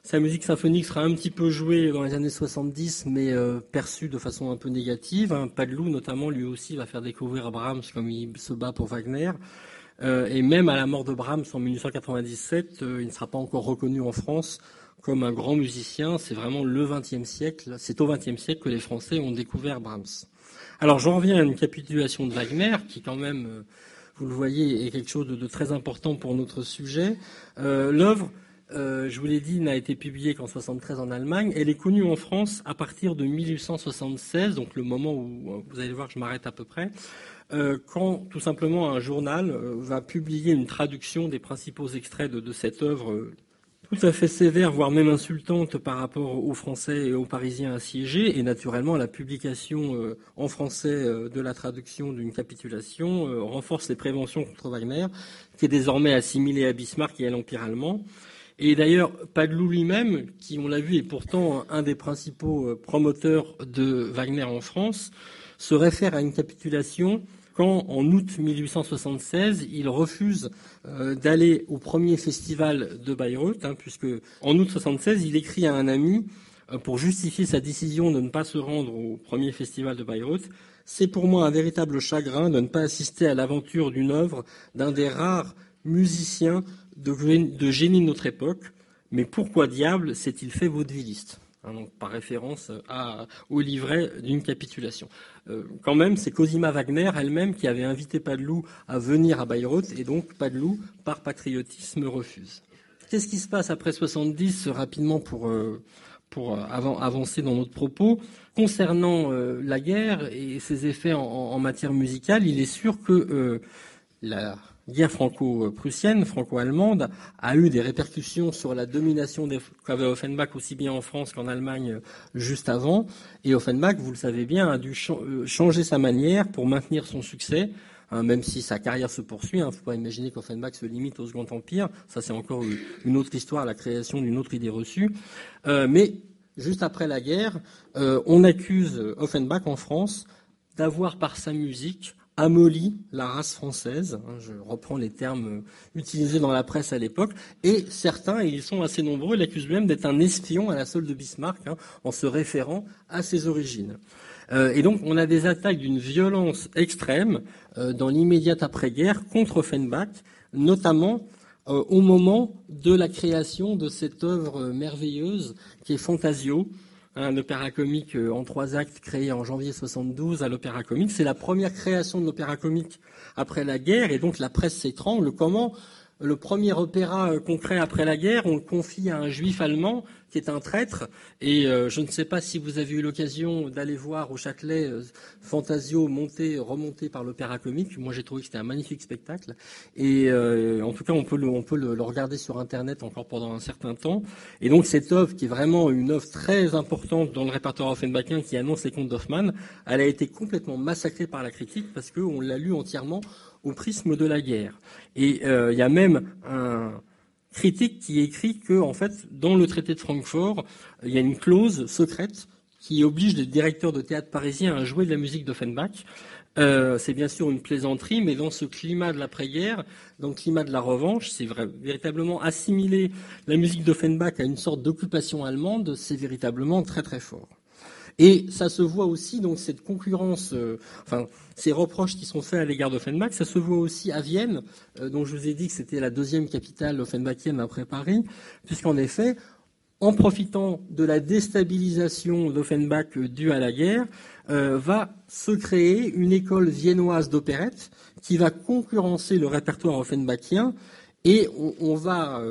Sa musique symphonique sera un petit peu jouée dans les années 70, mais euh, perçue de façon un peu négative. Hein. Padelou, notamment, lui aussi, va faire découvrir Brahms comme il se bat pour Wagner. Euh, et même à la mort de Brahms en 1897, euh, il ne sera pas encore reconnu en France comme un grand musicien. C'est vraiment le XXe siècle. C'est au XXe siècle que les Français ont découvert Brahms. Alors j'en reviens à une capitulation de Wagner, qui quand même, euh, vous le voyez, est quelque chose de, très important pour notre sujet. L'œuvre, je vous l'ai dit, n'a été publiée qu'en 73 en Allemagne. Elle est connue en France à partir de 1876, donc le moment où vous allez voir je m'arrête à peu près. Euh, quand tout simplement un journal euh, va publier une traduction des principaux extraits de, cette œuvre euh, tout à fait sévère, voire même insultante par rapport aux Français et aux Parisiens assiégés, et naturellement la publication en français de la traduction d'une capitulation renforce les préventions contre Wagner, qui est désormais assimilé à Bismarck et à l'Empire allemand. Et d'ailleurs, Padelou lui-même, qui on l'a vu est pourtant un des principaux promoteurs de Wagner en France, se réfère à une capitulation quand, en août 1876, il refuse euh, d'aller au premier festival de Bayreuth, hein, puisque en août 76, il écrit à un ami euh, pour justifier sa décision de ne pas se rendre au premier festival de Bayreuth. C'est pour moi un véritable chagrin de ne pas assister à l'aventure d'une œuvre d'un des rares musiciens de, de génie de notre époque. Mais pourquoi diable s'est-il fait vaudevilliste? Hein, donc par référence au livret d'une capitulation. Euh, quand même, c'est Cosima Wagner elle-même qui avait invité Padelou à venir à Bayreuth, et donc Padelou, par patriotisme, refuse. Qu'est-ce qui se passe après 70 rapidement pour, euh, pour euh, avancer dans notre propos? Concernant la guerre et ses effets en, en, matière musicale, il est sûr que la guerre franco-prussienne, franco-allemande, a eu des répercussions sur la domination qu'avait Offenbach aussi bien en France qu'en Allemagne juste avant. Et Offenbach, vous le savez bien, a dû euh, changer sa manière pour maintenir son succès. Hein, même si sa carrière se poursuit, il hein, ne faut pas imaginer qu'Offenbach se limite au Second Empire. Ça, c'est encore une autre histoire, la création d'une autre idée reçue. Euh, mais juste après la guerre, euh, on accuse Offenbach en France d'avoir par sa musique amollit la race française, hein, je reprends les termes utilisés dans la presse à l'époque, et certains, et ils sont assez nombreux, l'accusent même d'être un espion à la solde de Bismarck, hein, en se référant à ses origines. Euh, et donc on a des attaques d'une violence extrême euh, dans l'immédiate après-guerre contre Offenbach, notamment euh, au moment de la création de cette œuvre merveilleuse qui est Fantasio, un opéra comique euh, en trois actes créé en janvier 72 à l'opéra comique. C'est la première création de l'opéra comique après la guerre et donc la presse s'étrangle. Comment le premier opéra euh, concret après la guerre, on le confie à un juif allemand qui est un traître. Et euh, je ne sais pas si vous avez eu l'occasion d'aller voir au Châtelet euh, Fantasio monté, remonté par l'Opéra Comique. Moi, j'ai trouvé que c'était un magnifique spectacle. Et en tout cas, on peut, le, on peut le, regarder sur Internet encore pendant un certain temps. Et donc, cette œuvre, qui est vraiment une œuvre très importante dans le répertoire offenbachien, qui annonce les contes d'Hoffmann, elle a été complètement massacrée par la critique parce qu'on l'a lu entièrement au prisme de la guerre. Et euh, il y a même un critique qui écrit que, en fait, dans le traité de Francfort, il y a une clause secrète qui oblige les directeurs de théâtre parisiens à jouer de la musique d'Offenbach. Euh, c'est bien sûr une plaisanterie, mais dans ce climat de l'après-guerre, dans le climat de la revanche, c'est véritablement assimiler la musique d'Offenbach à une sorte d'occupation allemande, c'est véritablement très très fort. Et ça se voit aussi, donc cette concurrence, euh, enfin ces reproches qui sont faits à l'égard d'Offenbach, ça se voit aussi à Vienne, euh, dont je vous ai dit que c'était la deuxième capitale offenbachienne après Paris, puisqu'en effet, en profitant de la déstabilisation d'Offenbach due à la guerre, euh, va se créer une école viennoise d'opérette qui va concurrencer le répertoire offenbachien. Et on, va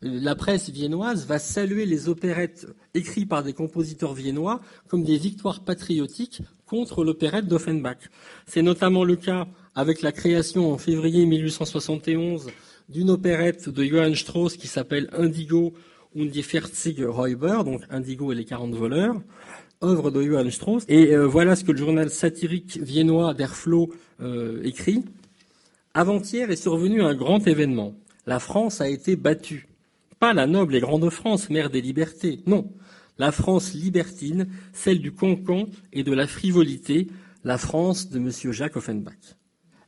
la presse viennoise va saluer les opérettes écrites par des compositeurs viennois comme des victoires patriotiques contre l'opérette d'Offenbach. C'est notamment le cas avec la création en février 1871 d'une opérette de Johann Strauss qui s'appelle Indigo und die 40 Räuber, donc Indigo et les 40 voleurs, œuvre de Johann Strauss. Et euh, voilà ce que le journal satirique viennois Der Floh euh, écrit. Avant-hier est survenu un grand événement. La France a été battue. Pas la noble et grande France, mère des libertés. Non. La France libertine, celle du cancan et de la frivolité, la France de M. Jacques Offenbach.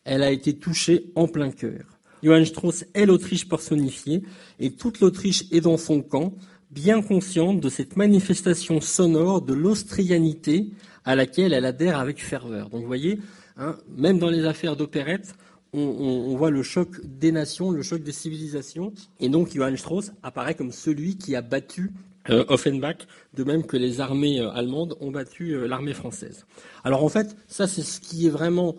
Elle a été touchée en plein cœur. Johann Strauss est l'Autriche personnifiée, et toute l'Autriche est dans son camp, bien consciente de cette manifestation sonore de l'austrianité à laquelle elle adhère avec ferveur. Donc vous voyez, hein, même dans les affaires d'opérette, on, voit le choc des nations, le choc des civilisations, et donc Johann Strauss apparaît comme celui qui a battu euh, Offenbach, de même que les armées euh, allemandes ont battu euh, l'armée française. Alors en fait, ça c'est ce qui est vraiment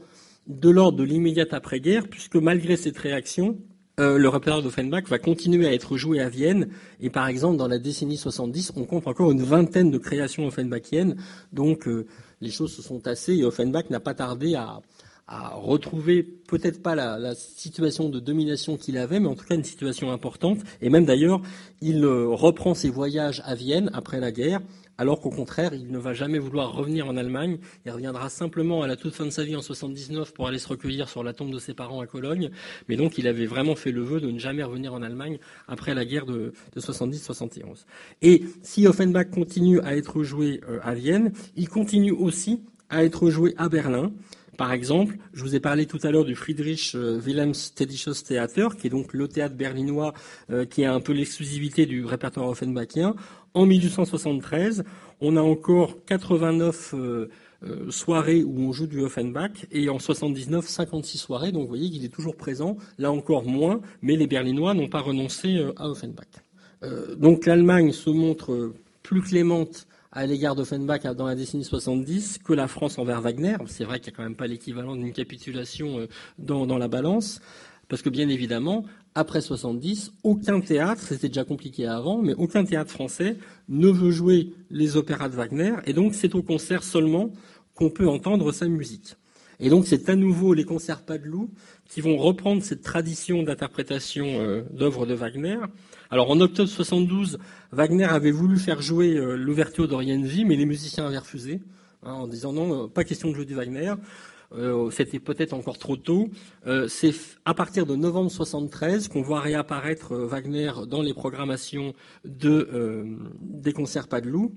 de l'ordre de l'immédiate après-guerre, puisque malgré cette réaction, euh, le répertoire d'Offenbach va continuer à être joué à Vienne. Et par exemple, dans la décennie 70, on compte encore une vingtaine de créations offenbachiennes. Donc, euh, les choses se sont tassées et Offenbach n'a pas tardé à, retrouver peut-être pas la, situation de domination qu'il avait, mais en tout cas une situation importante. Et même d'ailleurs, il euh, reprend ses voyages à Vienne après la guerre alors qu'au contraire, il ne va jamais vouloir revenir en Allemagne. Il reviendra simplement à la toute fin de sa vie en 79 pour aller se recueillir sur la tombe de ses parents à Cologne. Mais donc, il avait vraiment fait le vœu de ne jamais revenir en Allemagne après la guerre de, 70-71. Et si Offenbach continue à être joué euh, à Vienne, il continue aussi à être joué à Berlin. Par exemple, je vous ai parlé tout à l'heure du Friedrich euh, Wilhelm Städtisches Theater, qui est donc le théâtre berlinois euh, qui a un peu l'exclusivité du répertoire offenbachien. En 1873, on a encore 89 euh, soirées où on joue du Offenbach et en 79, 56 soirées. Donc vous voyez qu'il est toujours présent, là encore moins, mais les Berlinois n'ont pas renoncé à Offenbach. donc l'Allemagne se montre plus clémente à l'égard d'Offenbach dans la décennie 70 que la France envers Wagner. C'est vrai qu'il n'y a quand même pas l'équivalent d'une capitulation dans, dans, la balance, parce que bien évidemment, après 70, aucun théâtre, c'était déjà compliqué avant, mais aucun théâtre français ne veut jouer les opéras de Wagner, et donc c'est au concert seulement qu'on peut entendre sa musique. Et donc c'est à nouveau les concerts Padeloup qui vont reprendre cette tradition d'interprétation euh, d'œuvres de Wagner. Alors en octobre 72, Wagner avait voulu faire jouer euh, l'ouverture d'Orienzi, mais les musiciens avaient refusé, hein, en disant non, euh, pas question de jouer du Wagner. Euh, c'était peut-être encore trop tôt. Euh, c'est à partir de novembre 73 qu'on voit réapparaître Wagner dans les programmations de, des concerts Padeloup.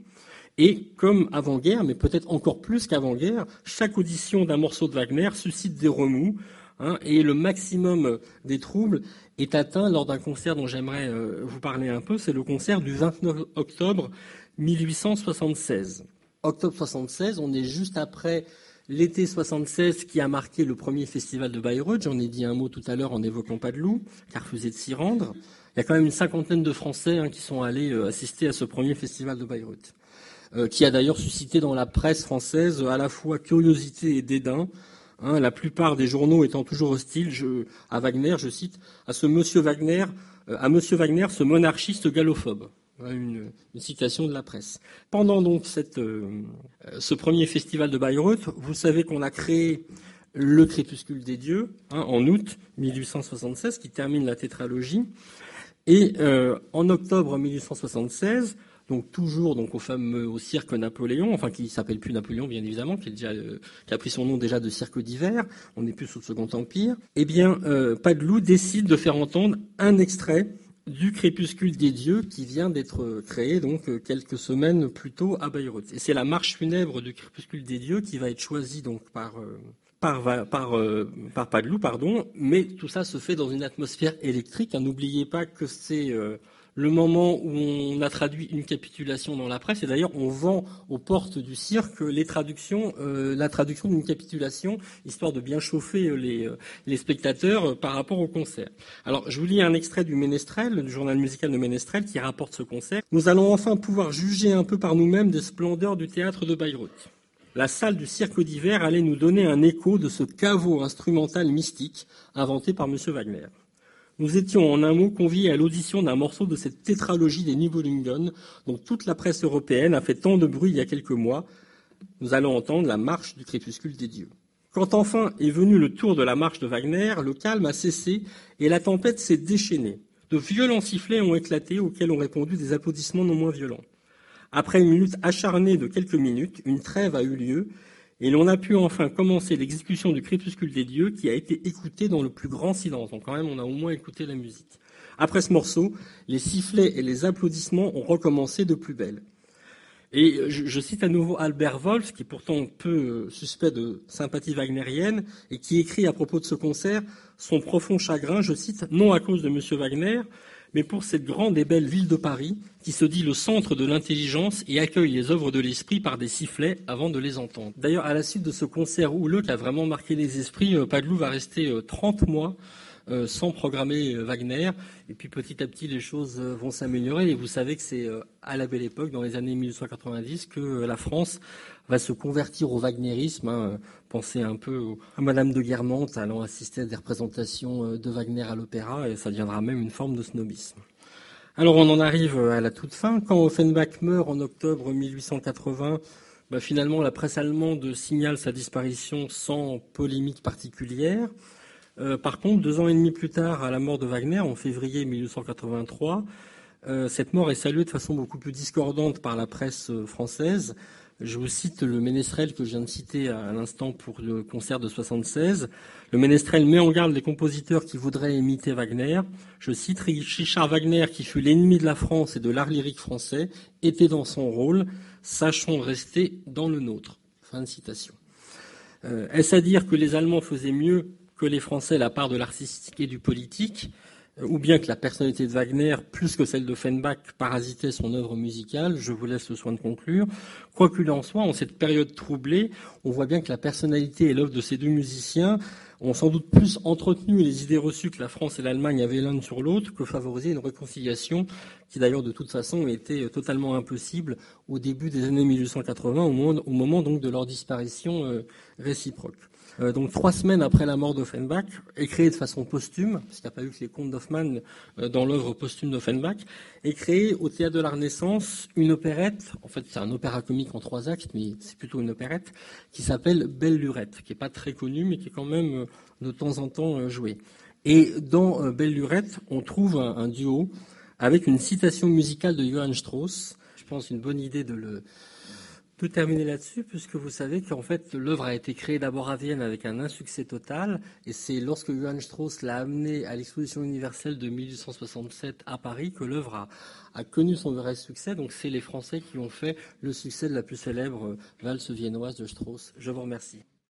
Et comme avant-guerre, mais peut-être encore plus qu'avant-guerre, chaque audition d'un morceau de Wagner suscite des remous. Hein, et le maximum des troubles est atteint lors d'un concert dont j'aimerais vous parler un peu. C'est le concert du 29 octobre 1876. Octobre 76, on est juste après L'été 76 qui a marqué le premier festival de Bayreuth, j'en ai dit un mot tout à l'heure en évoquant Padeloup, a refusé de s'y rendre. Il y a quand même une cinquantaine de Français hein, qui sont allés euh, assister à ce premier festival de Bayreuth, euh, qui a d'ailleurs suscité dans la presse française à la fois curiosité et dédain. Hein, la plupart des journaux étant toujours hostiles à Wagner, je cite, à ce monsieur Wagner, euh, à monsieur Wagner, ce monarchiste gallophobe. Une, citation de la presse. Pendant donc euh, ce premier festival de Bayreuth, vous savez qu'on a créé le Crépuscule des dieux hein, en août 1876, qui termine la tétralogie. Et euh, en octobre 1876, donc toujours donc au cirque Napoléon, enfin qui s'appelle plus Napoléon bien évidemment, euh, qui, a pris son nom déjà de cirque d'hiver, on n'est plus sous le Second Empire. Eh bien, Padeloup décide de faire entendre un extrait du crépuscule des dieux qui vient d'être créé donc euh, quelques semaines plus tôt à Bayreuth. Et c'est la marche funèbre du crépuscule des dieux qui va être choisie donc par euh, par, par, euh, Padeloup, pardon, mais tout ça se fait dans une atmosphère électrique. N'oubliez pas que c'est le moment où on a traduit une capitulation dans la presse. Et d'ailleurs, on vend aux portes du cirque les traductions, euh, la traduction d'une capitulation, histoire de bien chauffer euh, les, euh, spectateurs par rapport au concert. Alors, je vous lis un extrait du Ménestrel, du journal musical de Ménestrel, qui rapporte ce concert. Nous allons enfin pouvoir juger un peu par nous-mêmes des splendeurs du théâtre de Bayreuth. La salle du cirque d'hiver allait nous donner un écho de ce caveau instrumental mystique inventé par M. Wagner. Nous étions en un mot conviés à l'audition d'un morceau de cette tétralogie des Nibelungen dont toute la presse européenne a fait tant de bruit il y a quelques mois. Nous allons entendre la marche du crépuscule des dieux. Quand enfin est venu le tour de la marche de Wagner, le calme a cessé et la tempête s'est déchaînée. De violents sifflets ont éclaté auxquels ont répondu des applaudissements non moins violents. Après une lutte acharnée de quelques minutes, une trêve a eu lieu et l'on a pu enfin commencer l'exécution du crépuscule des dieux qui a été écouté dans le plus grand silence. Donc quand même, on a au moins écouté la musique. Après ce morceau, les sifflets et les applaudissements ont recommencé de plus belle. Et je, cite à nouveau Albert Wolff, qui est pourtant peu euh, suspect de sympathie wagnérienne, et qui écrit à propos de ce concert son profond chagrin, je cite, non à cause de M. Wagner, mais pour cette grande et belle ville de Paris, qui se dit le centre de l'intelligence et accueille les œuvres de l'esprit par des sifflets avant de les entendre. D'ailleurs, à la suite de ce concert houleux qui a vraiment marqué les esprits, euh, Paglou va rester 30 euh, mois euh, sans programmer Wagner. Et puis petit à petit, les choses vont s'améliorer. Et vous savez que c'est à la belle époque, dans les années 1890, que la France va se convertir au wagnérisme. Hein. Pensez un peu à Madame de Guermantes allant assister à des représentations de Wagner à l'opéra, et ça deviendra même une forme de snobisme. Alors on en arrive à la toute fin. Quand Offenbach meurt en octobre 1880, bah, finalement la presse allemande signale sa disparition sans polémique particulière. Euh, par contre, deux ans et demi plus tard, à la mort de Wagner, en février 1883, euh, cette mort est saluée de façon beaucoup plus discordante par la presse euh, française. Je vous cite le ménestrel que je viens de citer à l'instant pour le concert de 76. Le ménestrel met en garde les compositeurs qui voudraient imiter Wagner. Je cite Richard Wagner, qui fut l'ennemi de la France et de l'art lyrique français, était dans son rôle. Sachons rester dans le nôtre. Fin de citation. Est-ce à dire que les Allemands faisaient mieux que les Français la part de l'artistique et du politique, euh, ou bien que la personnalité de Wagner, plus que celle de Fenbach, parasitait son œuvre musicale, je vous laisse le soin de conclure. Quoi qu'il en soit, en cette période troublée, on voit bien que la personnalité et l'œuvre de ces deux musiciens ont sans doute plus entretenu les idées reçues que la France et l'Allemagne avaient l'un sur l'autre que favorisé une réconciliation qui d'ailleurs de toute façon était totalement impossible au début des années 1880, au moment, au moment donc de leur disparition euh, réciproque. Euh, donc trois semaines après la mort d'Offenbach, créé de façon posthume, parce qu'il n'y a pas eu que les contes d'Hoffmann euh, dans l'œuvre posthume d'Offenbach, créé au Théâtre de la Renaissance une opérette, en fait c'est un opéra comique en trois actes, mais c'est plutôt une opérette, qui s'appelle Belle Lurette, qui n'est pas très connue, mais qui est quand même euh, de temps en temps jouée. Et dans Belle Lurette, on trouve un, duo avec une citation musicale de Johann Strauss. Je pense une bonne idée de le, peut terminer là-dessus, puisque vous savez qu'en fait, l'œuvre a été créée d'abord à Vienne avec un insuccès total, et c'est lorsque Johann Strauss l'a amené à l'exposition universelle de 1867 à Paris que l'œuvre a, a, connu son vrai succès. Donc c'est les Français qui ont fait le succès de la plus célèbre valse viennoise de Strauss. Je vous remercie.